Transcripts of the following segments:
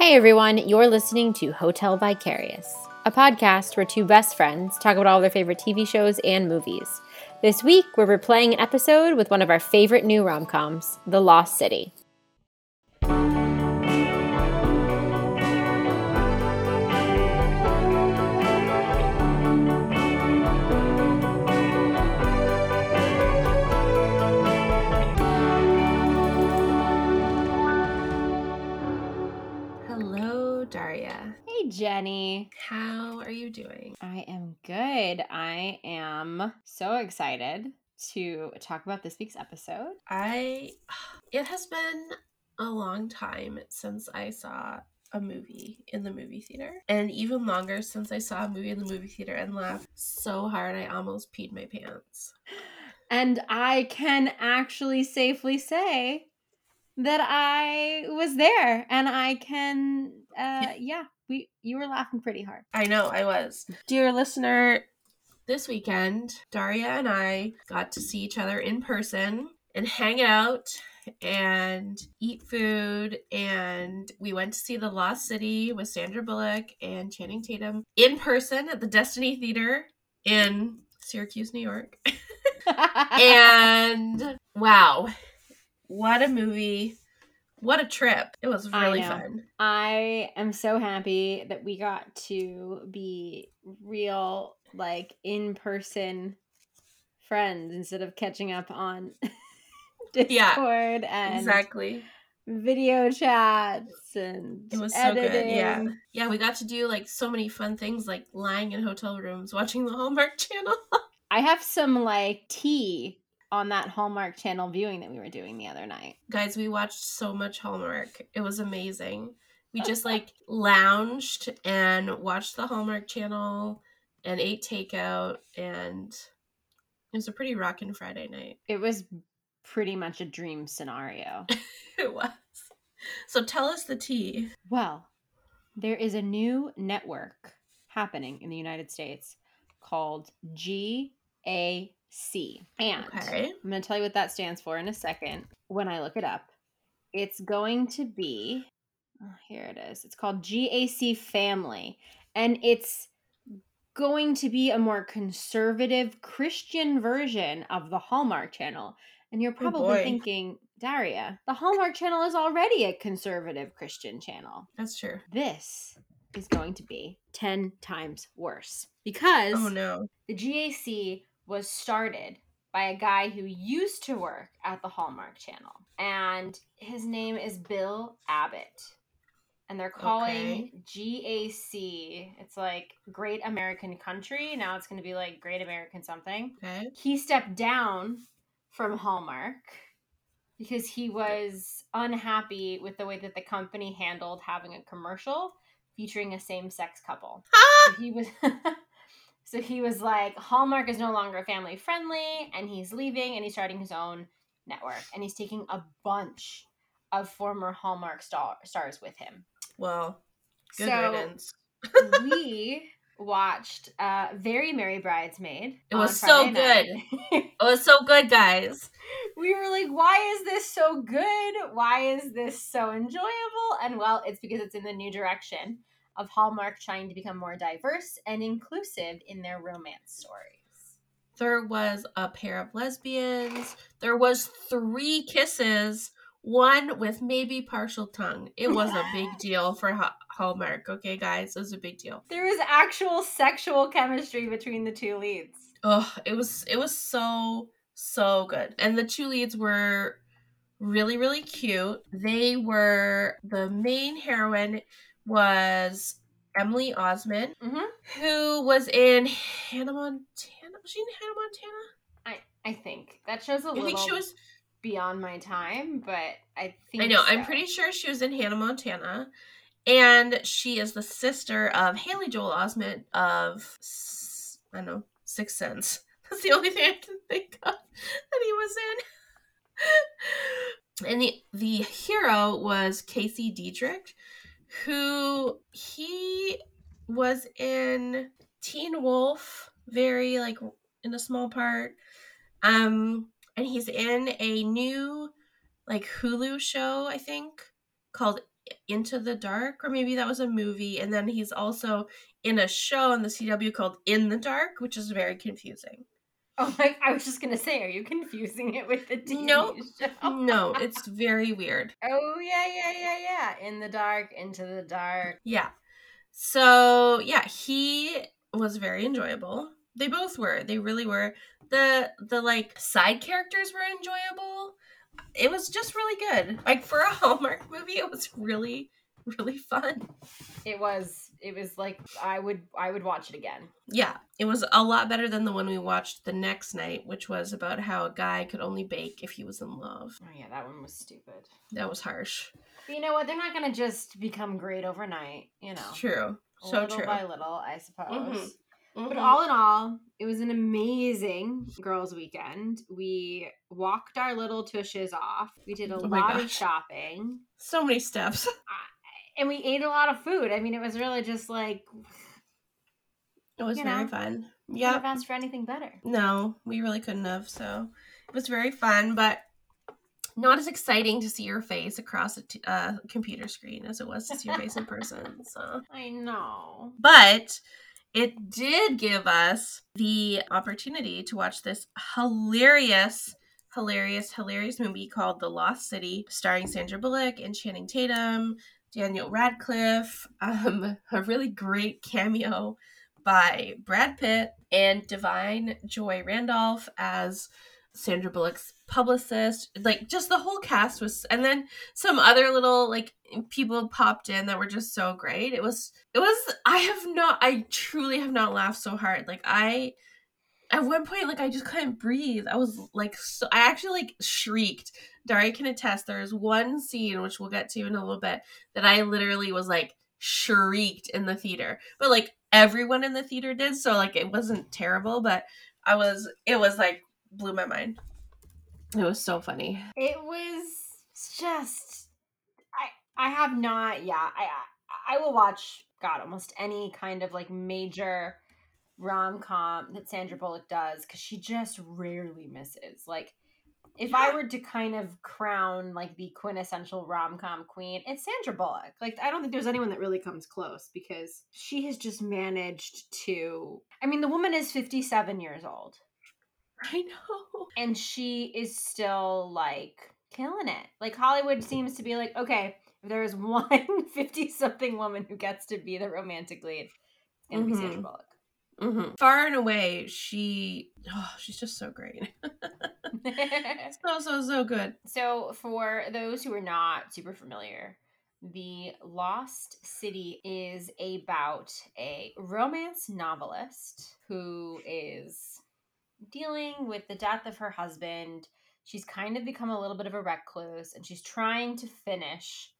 Hey everyone, you're listening to Hotel Vicarious, a podcast where two best friends talk about all their favorite TV shows and movies. This week, we're replaying an episode with one of our favorite new rom coms, The Lost City. Jenny. How are you doing? I am good. I am so excited to talk about this week's episode. I it has been a long time since I saw a movie in the movie theater and even longer since I saw a movie in the movie theater and laughed so hard I almost peed my pants. And I can actually safely say that I was there and I can uh yeah, we you were laughing pretty hard. I know I was. Dear listener, this weekend Daria and I got to see each other in person and hang out and eat food and we went to see the Lost City with Sandra Bullock and Channing Tatum in person at the Destiny Theater in Syracuse, New York. and wow, what a movie. What a trip. It was really know. fun. I am so happy that we got to be real, like in person friends instead of catching up on Discord and Exactly. video chats and It was so good. Yeah. Yeah, we got to do like so many fun things like lying in hotel rooms, watching the Hallmark channel. I have some like tea on that Hallmark channel viewing that we were doing the other night. Guys, we watched so much Hallmark. It was amazing. We just like lounged and watched the Hallmark channel and ate takeout and it was a pretty rockin' Friday night. It was pretty much a dream scenario. It was. So tell us the tea. Well, there is a new network happening in the United States called GAC. And Okay. I'm going to tell you what that stands for in a second when I look it up. It's going to be, oh, here it is. It's called GAC Family. And it's going to be a more conservative Christian version of the Hallmark Channel. And you're oh, probably boy. thinking, Daria, the Hallmark Channel is already a conservative Christian channel. That's true. This is going to be 10 times worse because Oh no. the GAC was started by a guy who used to work at the Hallmark Channel, and his name is Bill Abbott. And they're calling GAC, it's like Great American Country. Now it's going to be like Great American something. Okay. He stepped down from Hallmark because he was unhappy with the way that the company handled having a commercial featuring a same-sex couple so he was so he was like hallmark is no longer family friendly and he's leaving and he's starting his own network and he's taking a bunch of former hallmark star- stars with him Well, good so riddance. we watched uh very merry bridesmaid It was so night. It was so good, guys. we were like why is this so good why is this so enjoyable and well it's because it's in the new direction of hallmark trying to become more diverse and inclusive in their romance stories There was a pair of lesbians. There was three kisses, one with maybe partial tongue. It was a big deal for Ha- Hallmark. Okay, guys, it was a big deal. there was actual sexual chemistry between the two leads Oh, it was it was so so good. And the two leads were really really cute. They were the main heroine was Emily Osment, Mhm. who was in Hannah Montana. Was she in Hannah Montana? i I think that shows a I little I think she was. beyond my time but i think I know. I'm pretty sure she was in Hannah Montana, and she is the sister of Haley Joel Osment of I don't know Sixth Sense. That's the only thing I can think of that he was in. And the the hero was Casey Deidrick, who he was in Teen Wolf, very like in a small part. Um, and he's in a new like Hulu show, I think, called Into the Dark, or maybe that was a movie. And then he's also in a show on the CW called In the Dark, which is very confusing. Oh my! I was just gonna say, are you confusing it with the TV no, show? no, it's very weird. Oh yeah, yeah, yeah, yeah. In the dark, into the dark. Yeah. So yeah, he was very enjoyable. They both were. They really were. The the like side characters were enjoyable. It was just really good. Like for a Hallmark movie, it was really really fun. It was it was like I would I would watch it again. Yeah, it was a lot better than the one we watched the next night, which was about how a guy could only bake if he was in love. Oh yeah, that one was stupid. That was harsh. But you know what? They're not gonna just become great overnight. You know, true. So little true. by little, I suppose. Mhm. But Mhm. all in all, it was an amazing girls' weekend. We walked our little tushes off. We did a Oh lot of shopping. so many steps. And we ate a lot of food. I mean, it was really just like It was very know, fun. yeah. I've asked for anything better. No, we really couldn't have. So it was very fun, but not as exciting to see your face across a t- uh, computer screen as it was to see your face in person. So, I know. but it did give us the opportunity to watch this hilarious. Hilarious, hilarious movie called The Lost City, starring Sandra Bullock and Channing Tatum, Daniel Radcliffe, um, a really great cameo by Brad Pitt and Da'Vine Joy Randolph as Sandra Bullock's publicist. Like just the whole cast was and then some other little like people popped in that were just so great. It was it was I have not I truly have not laughed so hard. Like I at one point like I just couldn't breathe. I was like so I actually like shrieked. Daria can attest there is one scene which we'll get to in a little bit that I literally was like shrieked in the theater. But like everyone in the theater did, so like it wasn't terrible, but I was it was like blew my mind. It was so funny. It was just I I have not yeah, I I, I will watch god almost any kind of like major rom-com that Sandra Bullock does cuz she just rarely misses. Like if I were to kind of crown like the quintessential rom-com queen, it's Sandra Bullock. Like I don't think there's anyone that really comes close because she has just managed to I mean the woman is 57 years old. I know. and she is still like killing it. Like Hollywood seems to be like, okay, if there is one 50 something woman who gets to be the romantic lead, it's gonna be Sandra Mhm. Bullock. Hmm Far and away, she oh, she's just so great. so so so good. so, for those who are not super familiar, The Lost City is about a romance novelist who is dealing with the death of her husband. She's kind of become a little bit of a recluse and she's trying to finish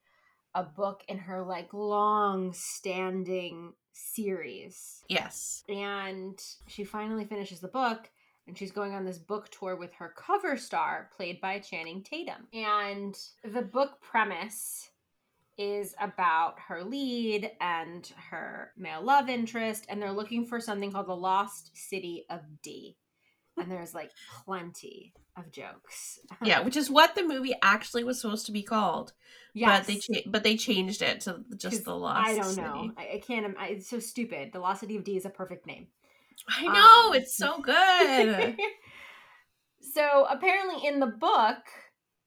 a book in her like long standing series. Yes. And she finally finishes the book and she's going on this book tour with her cover star played by Channing Tatum. And the book premise is about her lead and her male love interest and they're looking for something called the Lost City of D. And there's like plenty of jokes. Yeah, which is what the movie actually was supposed to be called. yes. But they cha- but they changed it to just the Lost. I don't know. I, I can't. I, it's so stupid. The Lost City of D is a perfect name. I know Um, it's so good. so apparently, in the book,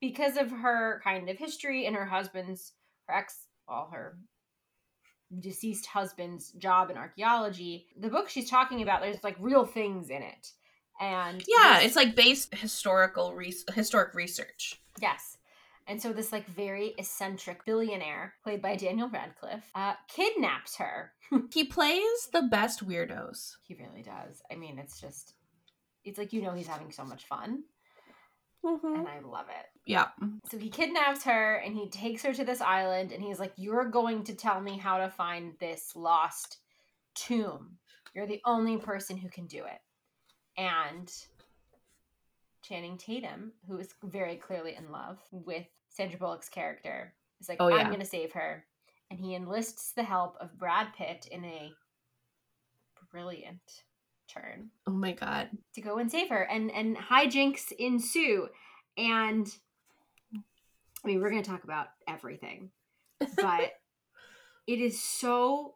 because of her kind of history and her husband's, her ex, well, her deceased husband's job in archaeology, the book she's talking about, there's like real things in it, and yeah, this- it's like based historical re- historic research. Yes. And so this like very eccentric billionaire, played by Daniel Radcliffe, uh, kidnaps her. He plays the best weirdos. he really does. I mean, it's just, it's like you know he's having so much fun, Mhm. and I love it. Yeah. So he kidnaps her and he takes her to this island, and he's like, "You're going to tell me how to find this lost tomb. You're the only person who can do it." And Channing Tatum, who is very clearly in love with Sandra Bullock's character, is like, Oh, yeah. I'm going to save her. And he enlists the help of Brad Pitt in a brilliant turn Oh my god. to go and save her. And, and hijinks ensue. And I mean, we're going to talk about everything. but it is so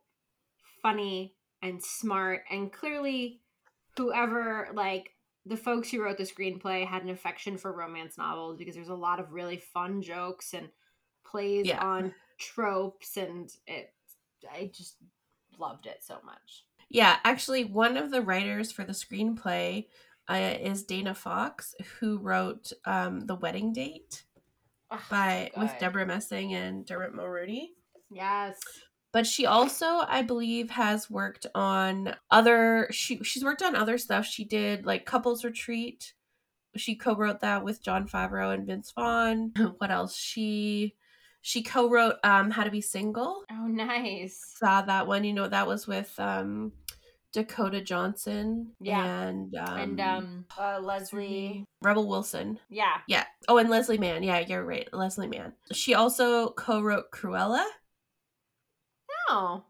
funny and smart and clearly whoever like the folks who wrote the screenplay had an affection for romance novels because there's a lot of really fun jokes and plays yeah. on tropes and it I just loved it so much. Yeah, actually one of the writers for the screenplay uh, is Dana Fox who wrote um, The Wedding Date oh, by so with Debra Messing and Dermot Mulroney. Yes but she also i believe has worked on other she she's worked on other stuff. She did like couples retreat. She co-wrote that with jon favreau and vince vaughn. What else? She she co-wrote um how to be single. Oh nice. Saw that one. You know that was with um dakota johnson yeah. and um, and um uh, leslie rebel wilson. Yeah. Yeah. Oh and leslie mann. Yeah you're right. Leslie mann. She also co-wrote cruella Oh.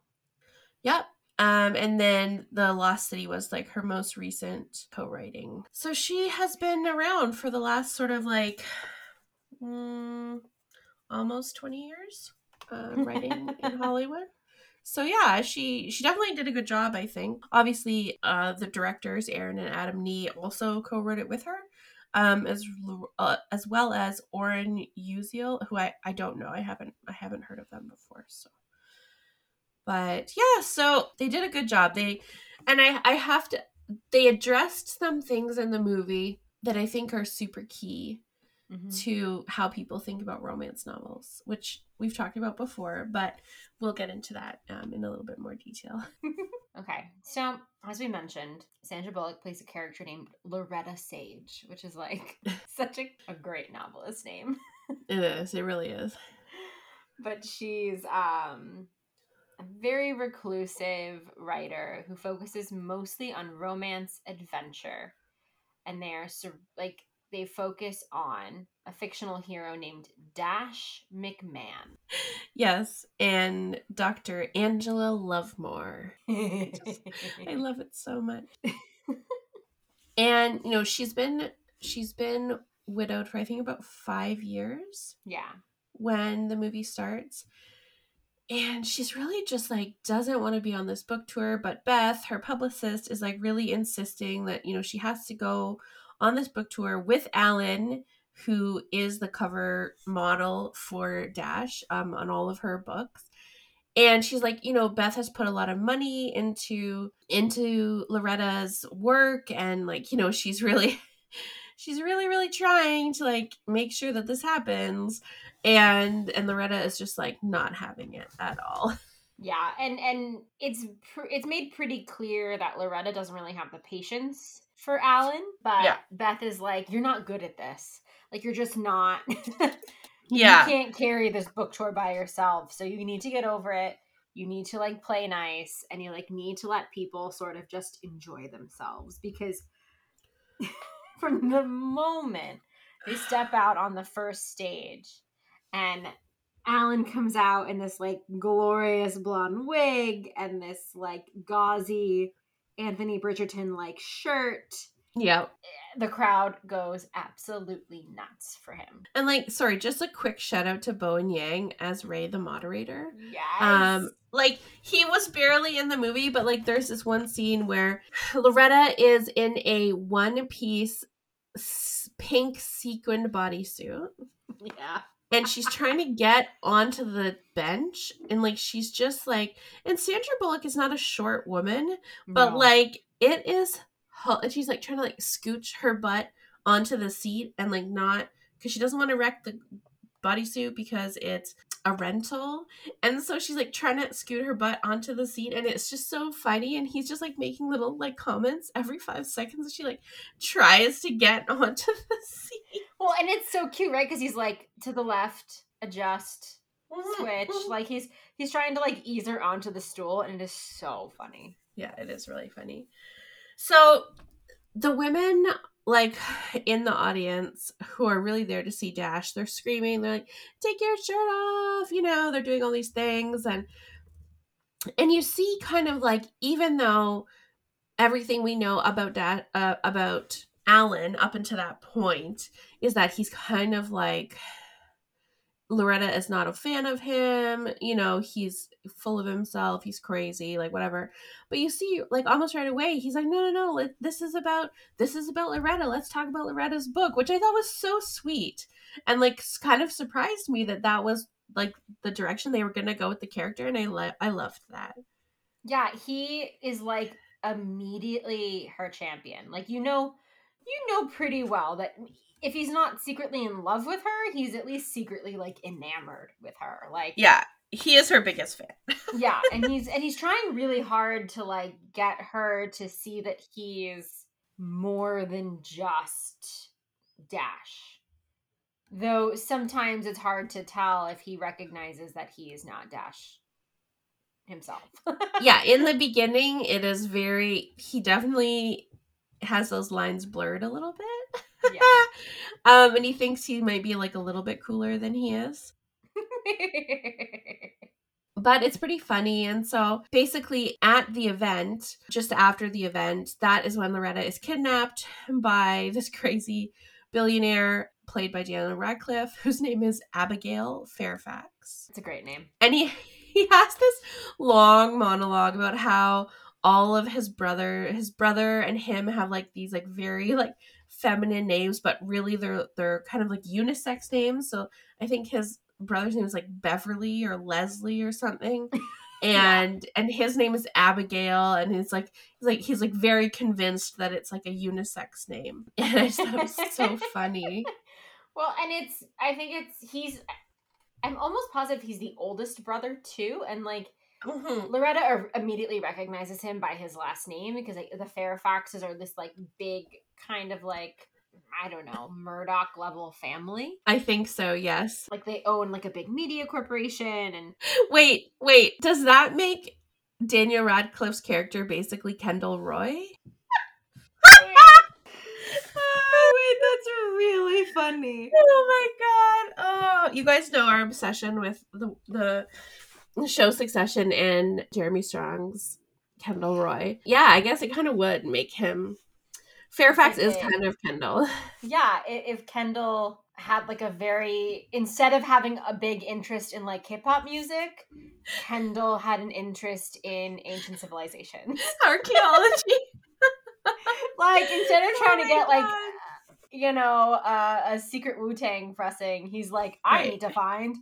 Yep. Um, and then The Lost City was like her most recent co writing. So she has been around for the last sort of like mm, almost 20 years uh, writing in Hollywood. So yeah, she she definitely did a good job, I think. Obviously, uh, the directors Aaron and Adam Nee also co-wrote it with her, um, as uh, as well as Oren Uziel, who I I don't know, I haven't I haven't heard of them before. So but yeah so they did a good job. They and i i have to they addressed some things in the movie that i think are super key mm-hmm. to how people think about romance novels which we've talked about before but we'll get into that um, in a little bit more detail. Okay so as we mentioned sandra bullock plays a character named loretta sage which is like such a, a great novelist name. It is it really is. But she's um a very reclusive writer who focuses mostly on romance adventure and they're like they focus on a fictional hero named Dash McMahon. Yes, and Dr. Angela Lovemore. I love it so much. and you know, she's been she's been widowed for I think about 5 years. Yeah. When the movie starts and she's really just like doesn't want to be on this book tour but beth her publicist is like really insisting that you know she has to go on this book tour with alan who is the cover model for dash um, on all of her books. And she's like you know beth has put a lot of money into into loretta's work and like you know she's really she's really really trying to like make sure that this happens and and Loretta is just like not having it at all. Yeah, and and it's pr- it's made pretty clear that Loretta doesn't really have the patience for Alan, but yeah. Beth is like, "You're not good at this. Like, you're just not. yeah, you can't carry this book tour by yourself. So you need to get over it. You need to like play nice, and you like need to let people sort of just enjoy themselves because from the moment they step out on the first stage." And Alan comes out in this like glorious blonde wig and this like gauzy Anthony Bridgerton like shirt. Yep. The crowd goes absolutely nuts for him. And like, sorry, just a quick shout out to Bowen Yang as Ray the moderator. Yes. Um, like he was barely in the movie, but like there's this one scene where Loretta is in a one piece pink sequined bodysuit. Yeah and she's trying to get onto the bench and like she's just like and Sandra Bullock is not a short woman but no. like it is she's like trying to like scooch her butt onto the seat and like not because she doesn't want to wreck the bodysuit because it's a rental and so she's like trying to scoot her butt onto the seat and it's just so funny and he's just like making little like comments every five seconds she like tries to get onto the seat. Well and it's so cute right? Because he's like to the left adjust mm-hmm, switch mm-hmm. like he's he's trying to like ease her onto the stool and it is so funny. Yeah it is really funny. So the women like in the audience who are really there to see Dash, they're screaming, they're like, take your shirt off, you know, they're doing all these things and and you see kind of like even though everything we know about that uh, about Alan up until that point is that he's kind of like Loretta is not a fan of him. You know, he's full of himself. He's crazy, like whatever. But you see, like almost right away, he's like, no, no, no. This is about this is about Loretta. Let's talk about Loretta's book, which I thought was so sweet and like kind of surprised me that that was like the direction they were to go with the character, and I le- I loved that. Yeah, he is like immediately her champion. Like you know, you know pretty well that if he's not secretly in love with her, he's at least secretly like enamored with her. Like Yeah, he is her biggest fan. yeah, and he's and he's trying really hard to like get her to see that he's more than just Dash. Though sometimes it's hard to tell if he recognizes that he is not Dash himself. yeah, in the beginning it is very he definitely has those lines blurred a little bit. Yeah. um, and he thinks he might be like a little bit cooler than he is. but it's pretty funny. And so basically, at the event, just after the event, that is when Loretta is kidnapped by this crazy billionaire played by Daniel Radcliffe, whose name is Abigail Fairfax. It's a great name. And he he has this long monologue about how all of his brother his brother and him have like these like very like feminine names, but really they're they're kind of like unisex names. So I think his brother's name is like Beverly or Leslie or something. And yeah. and his name is Abigail, and he's like he's like he's like very convinced that it's like a unisex name. And I just thought it was so funny. Well, and it's I think it's he's I'm almost positive he's the oldest brother too, and like Mm-hmm. Loretta immediately recognizes him by his last name because like, the Fairfaxes are this like big kind of like I don't know Murdoch level family. I think so. Yes. Like they own like a big media corporation and. Wait, wait. Does that make Daniel Radcliffe's character basically Kendall Roy? oh, wait, that's really funny. Oh my god! Oh, you guys know our obsession with the the show Succession and Jeremy Strong's Kendall Roy. Yeah, I guess it kind of would make him. Fairfax is kind of Kendall. Yeah, if Kendall had like a very instead of having a big interest in like hip-hop music kendall had an interest in ancient civilizations archaeology like instead of trying oh to get God. like you know uh, a secret wu-tang pressing he's like i right. need to find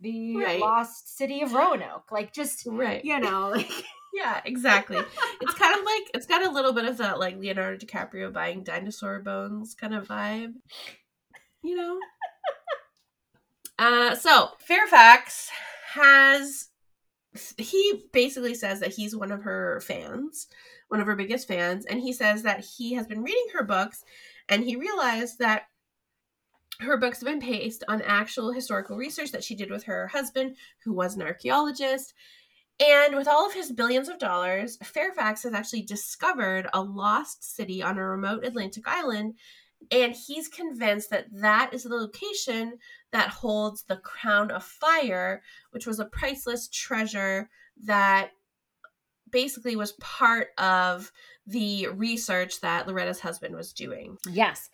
the right. lost city of Roanoke. Like just right, you know, like yeah, exactly. it's kind of like it's got a little bit of that like Leonardo DiCaprio buying dinosaur bones kind of vibe, you know. uh, so Fairfax has he basically says that he's one of her fans, one of her biggest fans, and he says that he has been reading her books and he realized that her books have been based on actual historical research that she did with her husband, who was an archaeologist. And with all of his billions of dollars, Fairfax has actually discovered a lost city on a remote Atlantic island. And he's convinced that that is the location that holds the Crown of Fire, which was a priceless treasure that basically was part of the research that Loretta's husband was doing. Yes.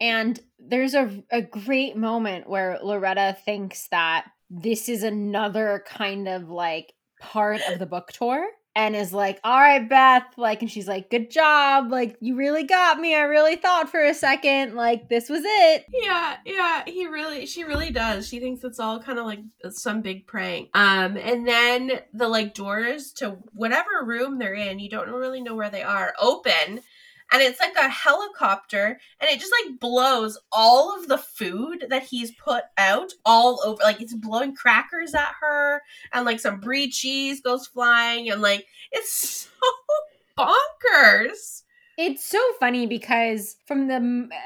And there's a, a great moment where Loretta thinks that this is another kind of like part of the book tour and is like, all right, Beth, like, and she's like, good job. Like, you really got me. I really thought for a second, like, this was it. Yeah, yeah, he really, she really does. She thinks it's all kind of like some big prank. Um, and then the like doors to whatever room they're in, you don't really know where they are, open and it's like a helicopter and it just like blows all of the food that he's put out all over like it's blowing crackers at her and like some brie cheese goes flying and like it's so bonkers it's so funny because from the uh,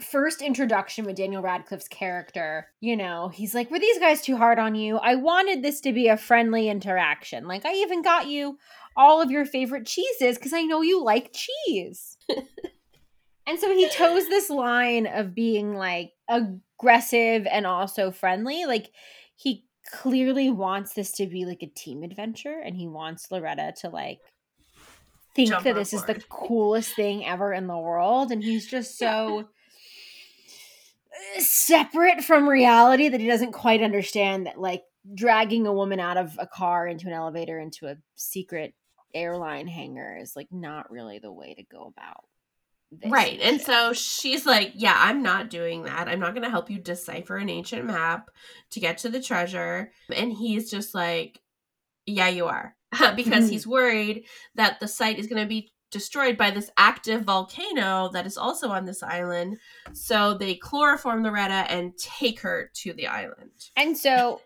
first introduction with Daniel Radcliffe's character, you know, he's like, Were these guys too hard on you? I wanted this to be a friendly interaction. Like, I even got you all of your favorite cheeses because I know you like cheese. and so he toes this line of being like aggressive and also friendly. Like, he clearly wants this to be like a team adventure and he wants Loretta to like think Jump that this board. is the coolest thing ever in the world and he's just so separate from reality that he doesn't quite understand that like dragging a woman out of a car into an elevator into a secret airline hangar is like not really the way to go about this right and so she's like yeah i'm not doing that i'm not going to help you decipher an ancient map to get to the treasure and he's just like yeah you are because mm-hmm. he's worried that the site is going to be destroyed by this active volcano that is also on this island. So they chloroform Loretta and take her to the island. And so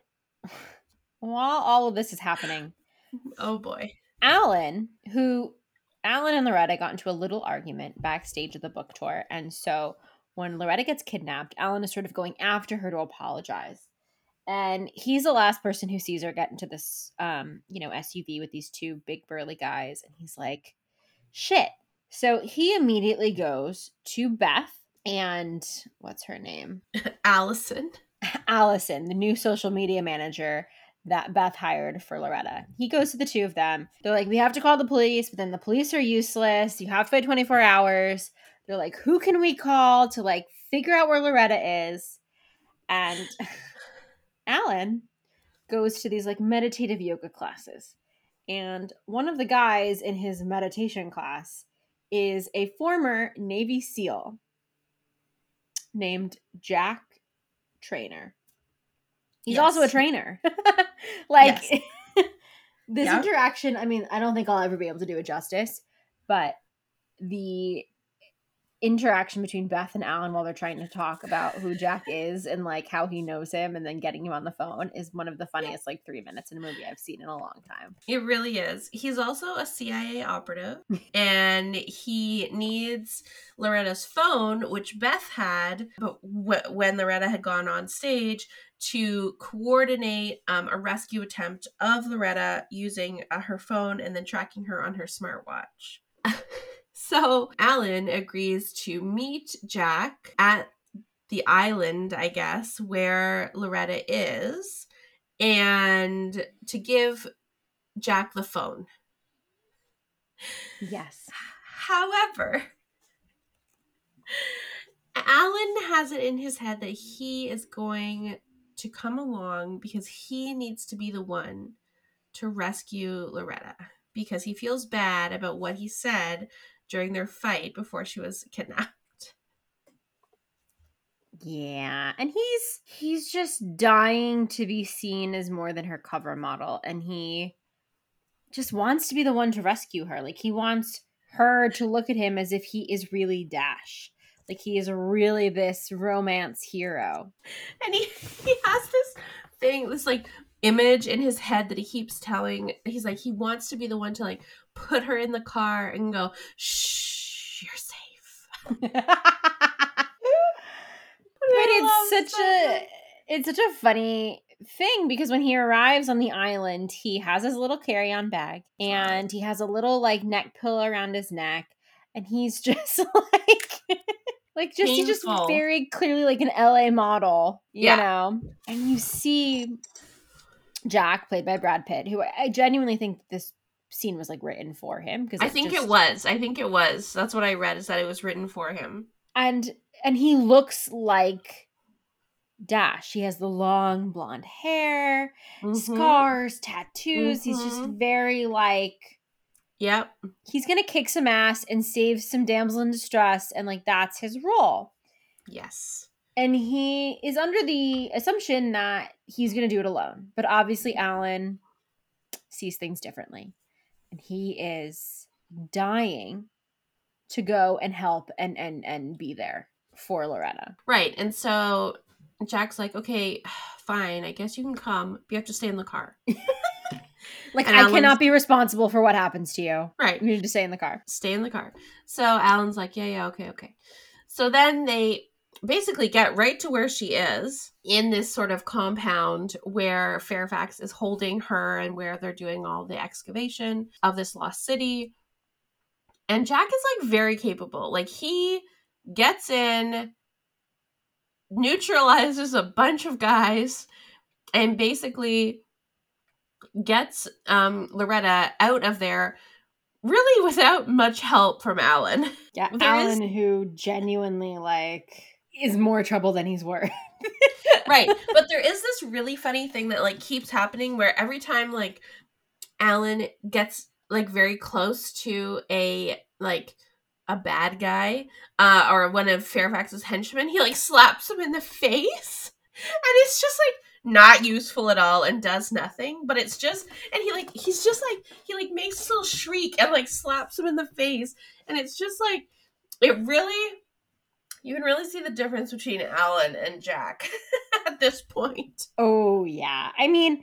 while all of this is happening, oh boy. Alan, who Alan and Loretta got into a little argument backstage of the book tour. And so when Loretta gets kidnapped, Alan is sort of going after her to apologize. And he's the last person who sees her get into this um, you know, SUV with these two big burly guys. And he's like, shit. So he immediately goes to Beth and what's her name? Allison. Allison, the new social media manager that Beth hired for Loretta. He goes to the two of them. They're like, we have to call the police, but then the police are useless. You have to wait 24 hours. They're like, who can we call to like figure out where Loretta is? And Alan goes to these like meditative yoga classes. And one of the guys in his meditation class is a former Navy SEAL named Jack Trainer. He's yes. also a trainer. like this yep. interaction, I mean, I don't think I'll ever be able to do it justice, but the interaction between Beth and Alan while they're trying to talk about who Jack is and like how he knows him and then getting him on the phone is one of the funniest like three minutes in a movie I've seen in a long time. It really is. He's also a CIA operative and he needs Loretta's phone, which Beth had, but w- when Loretta had gone on stage to coordinate um, a rescue attempt of Loretta using uh, her phone and then tracking her on her smartwatch. So Alan agrees to meet Jack at the island, I guess, where Loretta is, and to give Jack the phone. Yes. However, Alan has it in his head that he is going to come along because he needs to be the one to rescue Loretta because he feels bad about what he said during their fight before she was kidnapped. Yeah, and he's he's just dying to be seen as more than her cover model and he just wants to be the one to rescue her. Like he wants her to look at him as if he is really Dash. Like he is really this romance hero. And he he has this thing, this like image in his head that he keeps telling. He's like he wants to be the one to like put her in the car and go, shh, you're safe. but it's such a it's such a funny thing because when he arrives on the island, he has his little carry-on bag and he has a little like neck pillow around his neck, and he's just like like just Painful. just very clearly like an LA model, you yeah. know. And you see Jack, played by Brad Pitt, who I genuinely think this scene was like written for him because I think just... it was. I think it was. That's what I read is that it was written for him. And and he looks like Dash. He has the long blonde hair, mm-hmm. scars, tattoos. Mm-hmm. He's just mm-hmm. very like Yep. He's going to kick some ass and save some damsel in distress and like that's his role. Yes. And he is under the assumption that he's going to do it alone. But obviously Alan sees things differently and he is dying to go and help and and and be there for Loretta. Right. And so Jack's like, "Okay, fine. I guess you can come. But you have to stay in the car." like and I Alan's, cannot be responsible for what happens to you. Right. You need to stay in the car. Stay in the car. So Alan's like, "Yeah, yeah, okay, okay." So then they basically get right to where she is in this sort of compound where Fairfax is holding her and where they're doing all the excavation of this lost city. And Jack is like very capable. Like he gets in, neutralizes a bunch of guys, and basically gets um, Loretta out of there really without much help from Alan. Yeah, there Alan, is... who genuinely like is more trouble than he's worth. right. But there is this really funny thing that like keeps happening where every time like Alan gets like very close to a like a bad guy uh or one of Fairfax's henchmen, he like slaps him in the face. And it's just like not useful at all and does nothing but it's just and he like he's just like he like makes a little shriek and like slaps him in the face. And it's just like it really you can really see the difference between alan and jack at this point. Oh yeah. I mean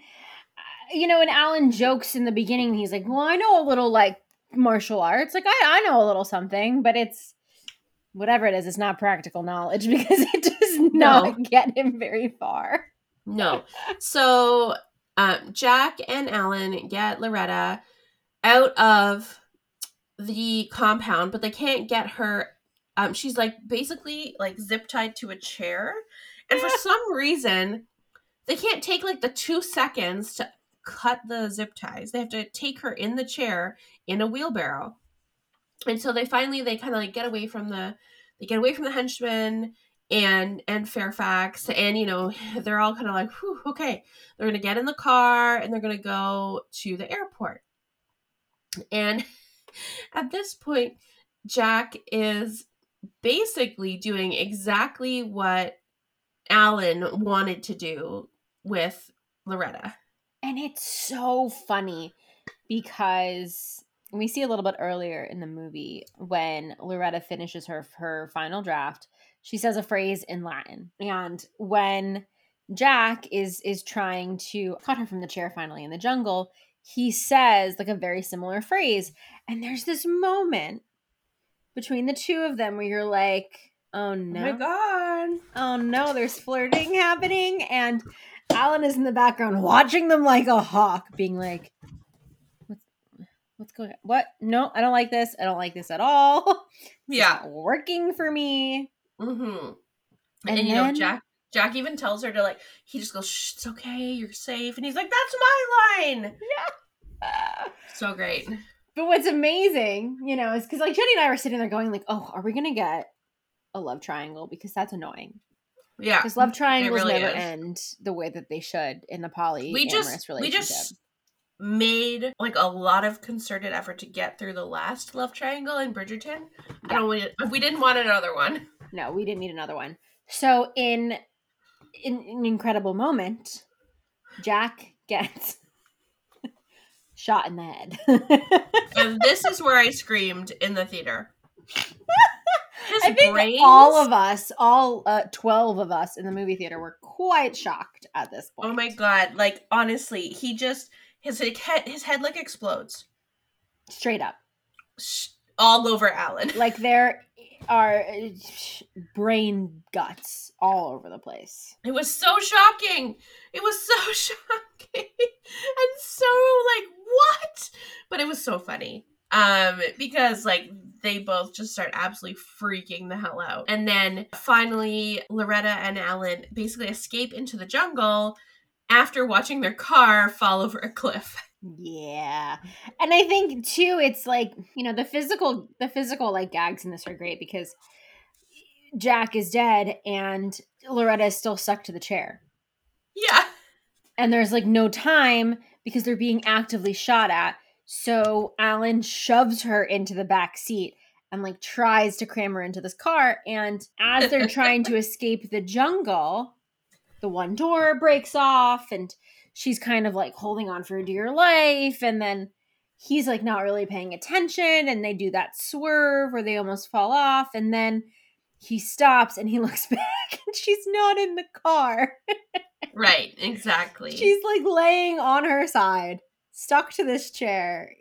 uh, you know and alan jokes in the beginning he's like well i know a little like martial arts. Like i, I know a little something but it's whatever it is it's not practical knowledge because it does not no. get him very far no. So um, Jack and Alan get Loretta out of the compound, but they can't get her. Um, she's like basically like zip tied to a chair, and for some reason, they can't take like the two seconds to cut the zip ties. They have to take her in the chair in a wheelbarrow, and so they finally they kind of like get away from the they get away from the henchmen and and Fairfax and you know they're all kind of like okay. They're gonna get in the car and they're gonna go to the airport. And at this point Jack is basically doing exactly what Alan wanted to do with Loretta. And it's so funny because we see a little bit earlier in the movie when Loretta finishes her her final draft she says a phrase in Latin. And when Jack is is trying to cut her from the chair finally in the jungle, he says like a very similar phrase. And there's this moment between the two of them where you're like, oh no. Oh my god. Oh no, there's flirting happening. And Alan is in the background watching them like a hawk, being like, what's, what's going on? What? No, I don't like this. I don't like this at all. yeah. working for me. Mm-hmm. And, and you know, Jack Jack even tells her to like he just goes, Shh, it's okay, you're safe. And he's like, That's my line. Yeah. so great. But what's amazing, you know, is because like Jenny and I were sitting there going, like, oh, are we gonna get a love triangle? Because that's annoying. Yeah. Because love triangles really never is. end the way that they should in the poly we just, relationship. We just made like a lot of concerted effort to get through the last love triangle in Bridgerton. Yeah. I don't we, we didn't want another one. No, we didn't need another one. So in in an incredible moment, Jack gets shot in the head. and this is where I screamed in the theater. His I think brains... all of us, all uh, 12 of us in the movie theater were quite shocked at this point. Oh my god, like honestly, he just his head his head like explodes. Straight up. All over Alan. Like there are uh, brain guts all over the place. It was so shocking. It was so shocking. and so like what? But it was so funny. Um because like they both just start absolutely freaking the hell out. And then finally Loretta and Alan basically escape into the jungle after watching their car fall over a cliff. Yeah. And I think too it's like, you know, the physical the physical like gags in this are great because Jack is dead and Loretta is still stuck to the chair. Yeah. And there's like no time because they're being actively shot at. So Alan shoves her into the back seat and like tries to cram her into this car and as they're trying to escape the jungle, the one door breaks off and she's kind of like holding on for dear life and then he's like not really paying attention and they do that swerve where they almost fall off and then he stops and he looks back and she's not in the car right exactly she's like laying on her side stuck to this chair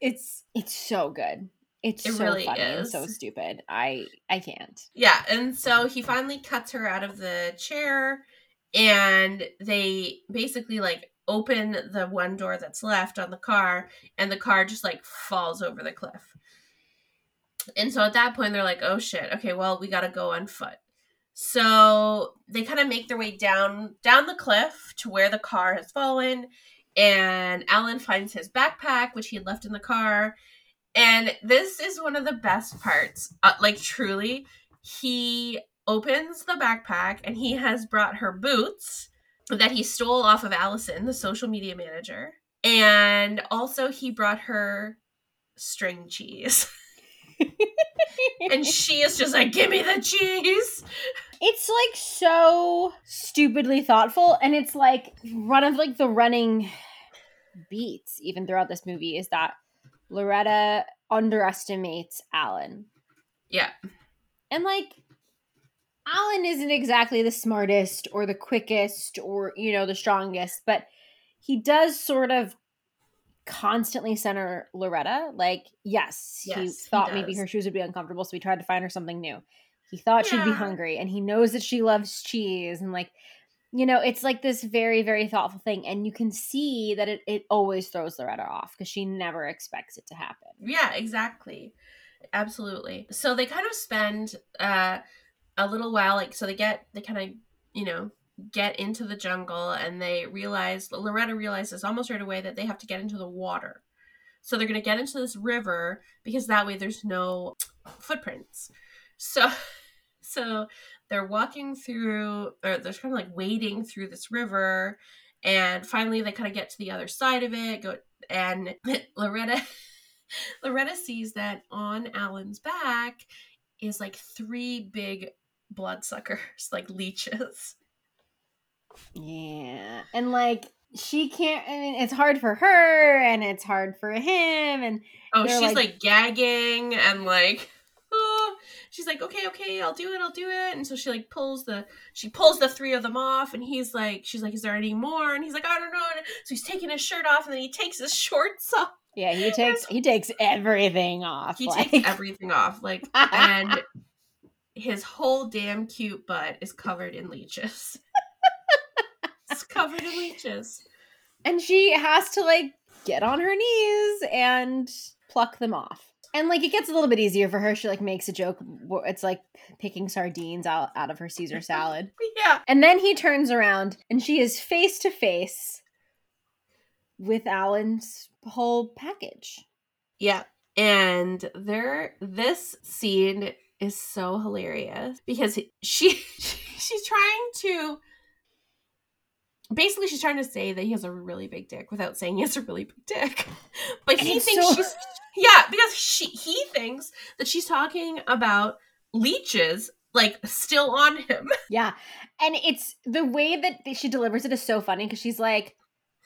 it's it's so good it's it so really funny is. and so stupid. I I can't. Yeah, and so he finally cuts her out of the chair and they basically like open the one door that's left on the car and the car just like falls over the cliff. And so at that point they're like, "Oh shit. Okay, well, we got to go on foot." So they kind of make their way down down the cliff to where the car has fallen and Alan finds his backpack which he had left in the car and this is one of the best parts. Uh, like truly, he opens the backpack and he has brought her boots that he stole off of Allison, the social media manager. And also, he brought her string cheese. and she is just like, give me the cheese. It's like so stupidly thoughtful, and it's like one of like the running beats even throughout this movie is that Loretta underestimates Alan. Yeah. And like Alan isn't exactly the smartest or the quickest or, you know, the strongest, but he does sort of constantly center Loretta. Like, yes, yes he thought he maybe her shoes would be uncomfortable, so he tried to find her something new. He thought yeah. she'd be hungry, and he knows that she loves cheese, and like, you know, it's like this very, very thoughtful thing, and you can see that it, it always throws Loretta off because she never expects it to happen. Yeah, exactly. Absolutely. So they kind of spend uh a little while like so they get they kind of you know get into the jungle and they realize loretta realizes almost right away that they have to get into the water. So they're going to get into this river because that way there's no footprints. So so they're walking through or they're kind of like wading through this river and finally they kind of get to the other side of it go and loretta loretta sees that on alan's back is like three big bloodsuckers, like leeches. Yeah. And like she can't I mean it's hard for her and it's hard for him and Oh, she's like, like, gagging and like oh she's like, Okay, okay, I'll do it, I'll do it and so she like pulls the she pulls the three of them off and he's like she's like, Is there any more? And he's like, I don't know. So he's taking his shirt off and then he takes his shorts off. Yeah, he takes he takes everything off. He like. takes everything off. Like and his whole damn cute butt is covered in leeches. it's covered in leeches. And she has to like get on her knees and pluck them off. And like it gets a little bit easier for her. She like makes a joke. It's like picking sardines out, out of her Caesar salad. yeah. And then he turns around and she is face to face with Alan's whole package. Yeah. And there this scene is so hilarious because she she's trying to basically she's trying to say that he has a really big dick without saying he has a really big dick. But he thinks so... she's yeah, because she he thinks that she's talking about leeches like still on him. Yeah. And it's the way that she delivers it is so funny because she's like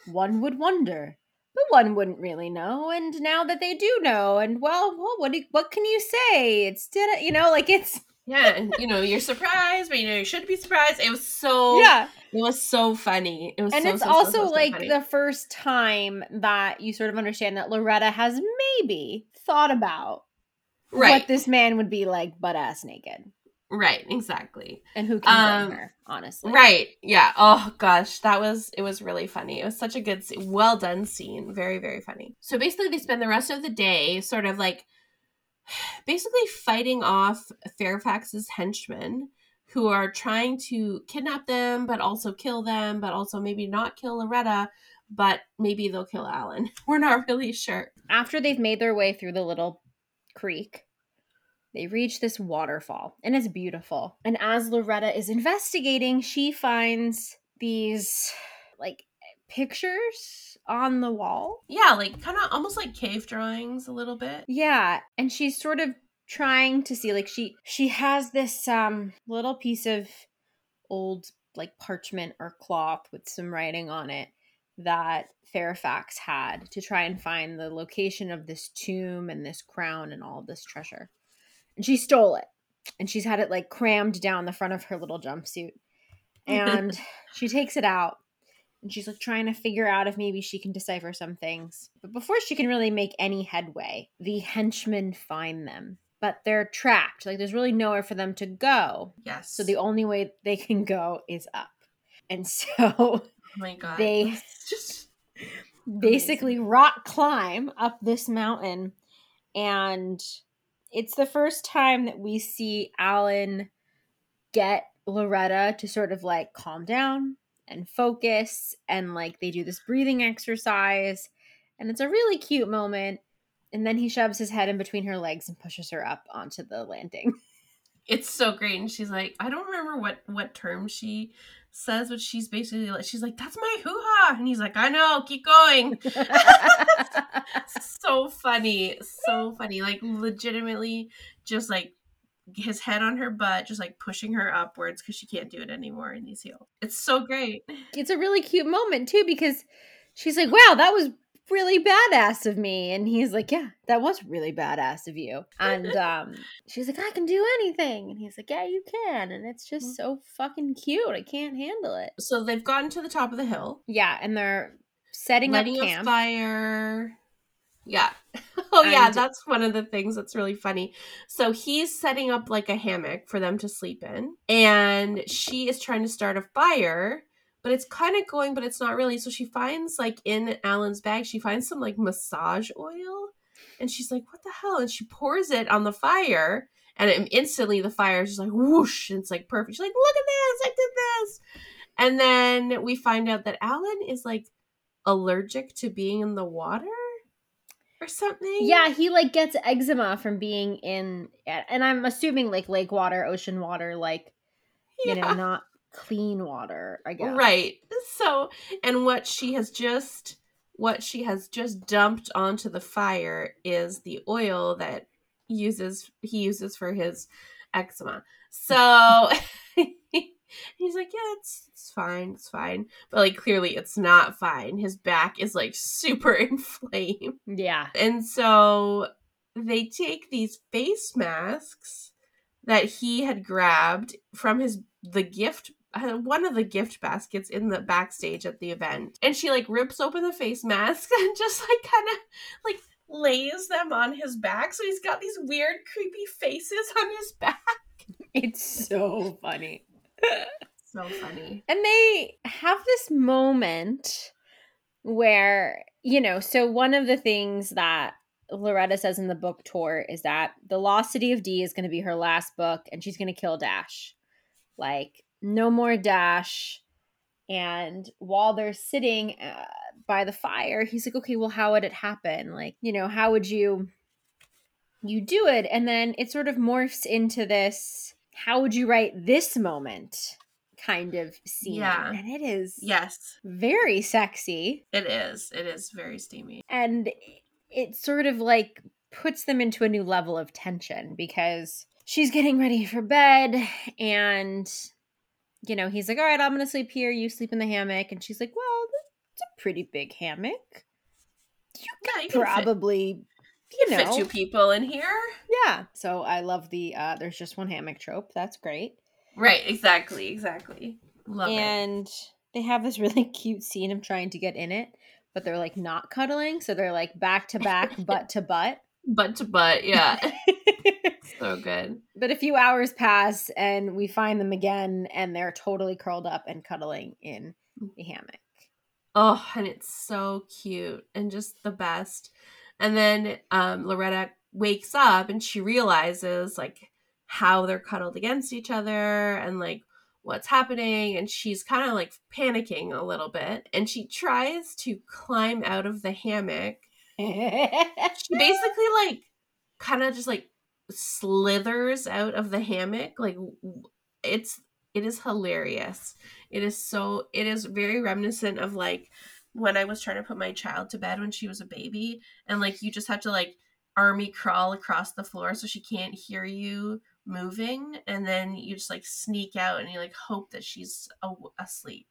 one would wonder but one wouldn't really know and now that they do know and well, well what do, what can you say? It's did you know like it's yeah and you know you're surprised but you know you shouldn't be surprised. It was so yeah. it was so funny. It was and so, it's so, also so, like the first time that you sort of understand that loretta has maybe thought about right. what this man would be like butt ass naked Right, exactly. And who can um, blame her, honestly. Right. Yeah. Oh gosh, that was it was really funny. It was such a good well done scene. Very very funny. So basically they spend the rest of the day sort of like basically fighting off Fairfax's henchmen who are trying to kidnap them but also kill them, but also maybe not kill Loretta, but maybe they'll kill Alan. We're not really sure. After they've made their way through the little creek, they reach this waterfall, and it's beautiful. And as Loretta is investigating, she finds these like pictures on the wall. Yeah, like kind of almost like cave drawings a little bit. Yeah, and she's sort of trying to see like she she has this um little piece of old like parchment or cloth with some writing on it that Fairfax had to try and find the location of this tomb and this crown and all this treasure and she stole it. And she's had it like crammed down the front of her little jumpsuit. And she takes it out. And she's like trying to figure out if maybe she can decipher some things. But before she can really make any headway the henchmen find them. But they're trapped like there's really nowhere for them to go. Yes. So the only way they can go is up. And so oh my god. they just basically rock climb up this mountain. And it's the first time that we see Alan get Loretta to sort of like calm down and focus and like they do this breathing exercise and it's a really cute moment and then he shoves his head in between her legs and pushes her up onto the landing. it's so great. And she's like, I don't remember what what term she says, but she's basically like, she's like, that's my hoo ha, and he's like, I know, keep going. so funny, so funny, like legitimately, just like his head on her butt, just like pushing her upwards because she can't do it anymore in these heels. It's so great. It's a really cute moment too because she's like, "Wow, that was really badass of me," and he's like, "Yeah, that was really badass of you." And um, she's like, "I can do anything," and he's like, "Yeah, you can," and it's just mm. so fucking cute. I can't handle it. So they've gotten to the top of the hill. Yeah, and they're setting Lighting up camp. fire. Yeah. Oh and, yeah, that's one of the things that's really funny. So he's setting up like a hammock for them to sleep in, and she is trying to start a fire, but it's kind of going, but it's not really. So she finds like in Alan's bag, she finds some like massage oil, and she's like, "What the hell?" And she pours it on the fire, and it, instantly the fire is just like whoosh, and it's like perfect. She's like, "Look at this! I did this!" And then we find out that Alan is like allergic to being in the water or something. Yeah, he like gets eczema from being in, and I'm assuming like lake water, ocean water, like you yeah. know, not clean water. I guess right. So, and what she has just what she has just dumped onto the fire is the oil that uses he uses for his eczema. So he's like, yeah, it's it's fine, it's fine. But like clearly it's not fine. His back is like super inflamed. Yeah. And so they take these face masks that he had grabbed from his the gift uh, one of the gift baskets in the backstage at the event and she like rips open the face mask and just like kind of like lays them on his back so he's got these weird creepy faces on his back it's so funny so funny. And they have this moment where, you know, so one of the things that Loretta says in the book tour is that The Lost City of D is going to be her last book and she's going to kill Dash. Like, no more Dash. And while they're sitting uh, by the fire, he's like, okay, well, how would it happen? Like, you know, how would you you do it and then it sort of morphs into this how would you write this moment kind of scene. Yeah. And it is yes. Very sexy. It is. It is very steamy. And it sort of like puts them into a new level of tension because she's getting ready for bed and you know, he's like, "All right, I'm going to sleep here. You sleep in the hammock." And she's like, "Well, it's a pretty big hammock. You yeah, you probably you know, fit two people in here. Yeah. So I love the uh there's just one hammock trope. That's great. Right, exactly, exactly. Love and it. they have this really cute scene of trying to get in it, but they're like not cuddling, so they're like back to back, butt to butt. Butt to butt, yeah. so good. But a few hours pass and we find them again and they're totally curled up and cuddling in the hammock. Oh, and it's so cute and just the best. And then um, Loretta wakes up and she realizes like how they're cuddled against each other and like what's happening and she's kind of like panicking a little bit and she tries to climb out of the hammock she basically like kind of just like slithers out of the hammock like it's it is hilarious it is so it is very reminiscent of like when I was trying to put my child to bed when she was a baby, and like you just have to like army crawl across the floor so she can't hear you moving, and then you just like sneak out and you like hope that she's a- asleep.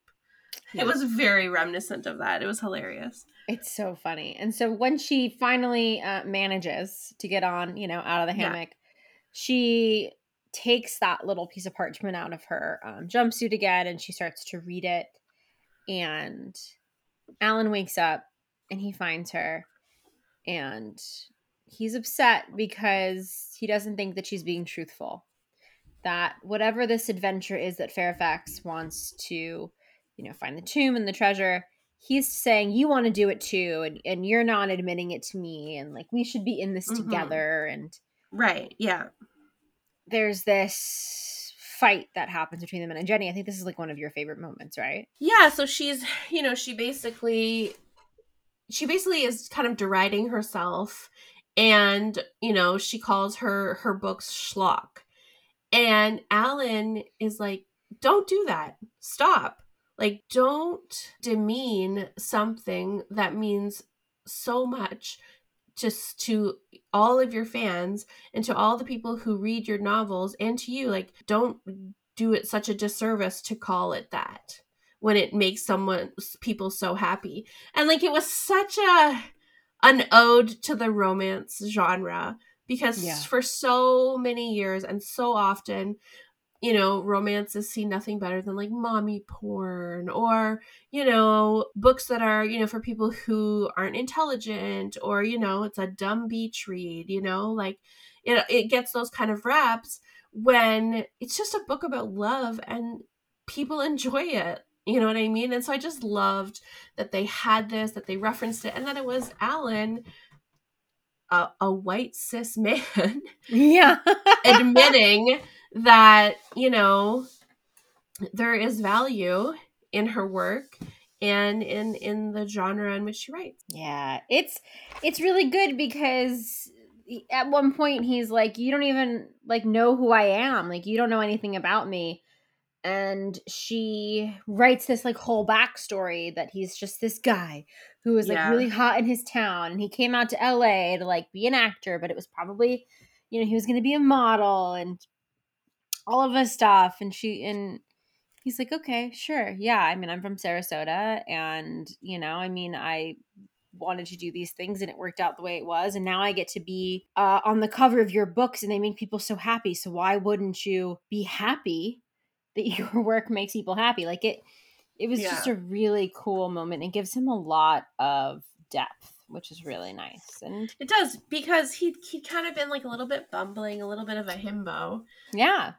It was very reminiscent of that. It was hilarious. It's so funny. And so when she finally uh, manages to get on, you know, out of the hammock, yeah. she takes that little piece of parchment out of her um, jumpsuit again and she starts to read it. And Alan wakes up and he finds her and he's upset because he doesn't think that she's being truthful. That whatever this adventure is that Fairfax wants to, you know, find the tomb and the treasure, he's saying you want to do it too and, and you're not admitting it to me and like we should be in this mm-hmm. together and right yeah there's this fight that happens between them and Jenny. I think this is like one of your favorite moments, right? Yeah, so she's, you know, she basically she basically is kind of deriding herself and, you know, she calls her her books schlock. And Alan is like, don't do that. Stop. Like, don't demean something that means so much just to all of your fans and to all the people who read your novels and to you. Like, don't do it such a disservice to call it that when it makes someone people so happy and like it was such a an ode to the romance genre because yeah. for so many years and so often you know romances see nothing better than like mommy porn or you know books that are you know for people who aren't intelligent or you know it's a dumb beach read you know like it, it gets those kind of raps when it's just a book about love and people enjoy it you know what I mean? And so I just loved that they had this, that they referenced it, and that it was Alan, a, a white cis man, yeah, admitting that you know there is value in her work and in in the genre in which she writes. Yeah, it's it's really good because at one point he's like, "You don't even like know who I am. Like you don't know anything about me." and she writes this like whole backstory that he's just this guy who was like yeah. really hot in his town and he came out to LA to like be an actor, but it was probably you know, he was gonna be a model and all of his stuff and she and he's like, Okay, sure, yeah. I mean I'm from Sarasota and you know, I mean I wanted to do these things and it worked out the way it was and now i get to be uh, on the cover of your books and they make people so happy so why wouldn't you be happy that your work makes people happy. Like it it was yeah. just a really cool moment. It gives him a lot of depth, which is really nice. And it does because he he kind of been like a little bit bumbling, a little bit of a himbo. Yeah.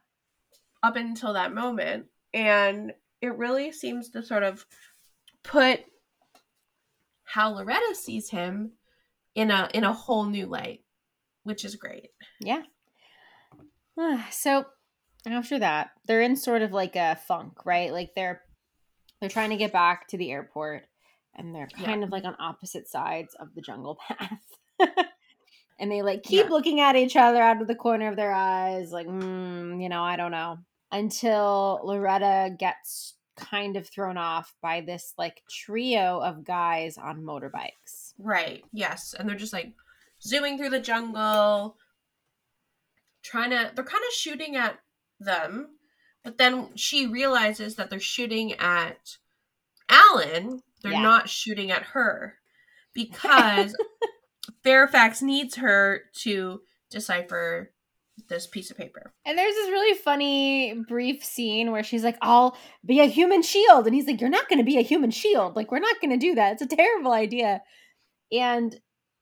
Up until that moment. And it really seems to sort of put how Loretta sees him in a in a whole new light, which is great. Yeah. So after that, they're in sort of like a funk, right? Like they're they're trying to get back to the airport and they're kind yeah. of like on opposite sides of the jungle path. and they like keep yeah. looking at each other out of the corner of their eyes like, mm, you know, I don't know. Until Loretta gets kind of thrown off by this like trio of guys on motorbikes. Right. Yes. And they're just like zooming through the jungle trying to they're kind of shooting at them, but then she realizes that they're shooting at Alan. They're yeah. not shooting at her because Fairfax needs her to decipher this piece of paper. And there's this really funny brief scene where she's like, I'll be a human shield. And he's like, You're not going to be a human shield. Like, we're not going to do that. It's a terrible idea. And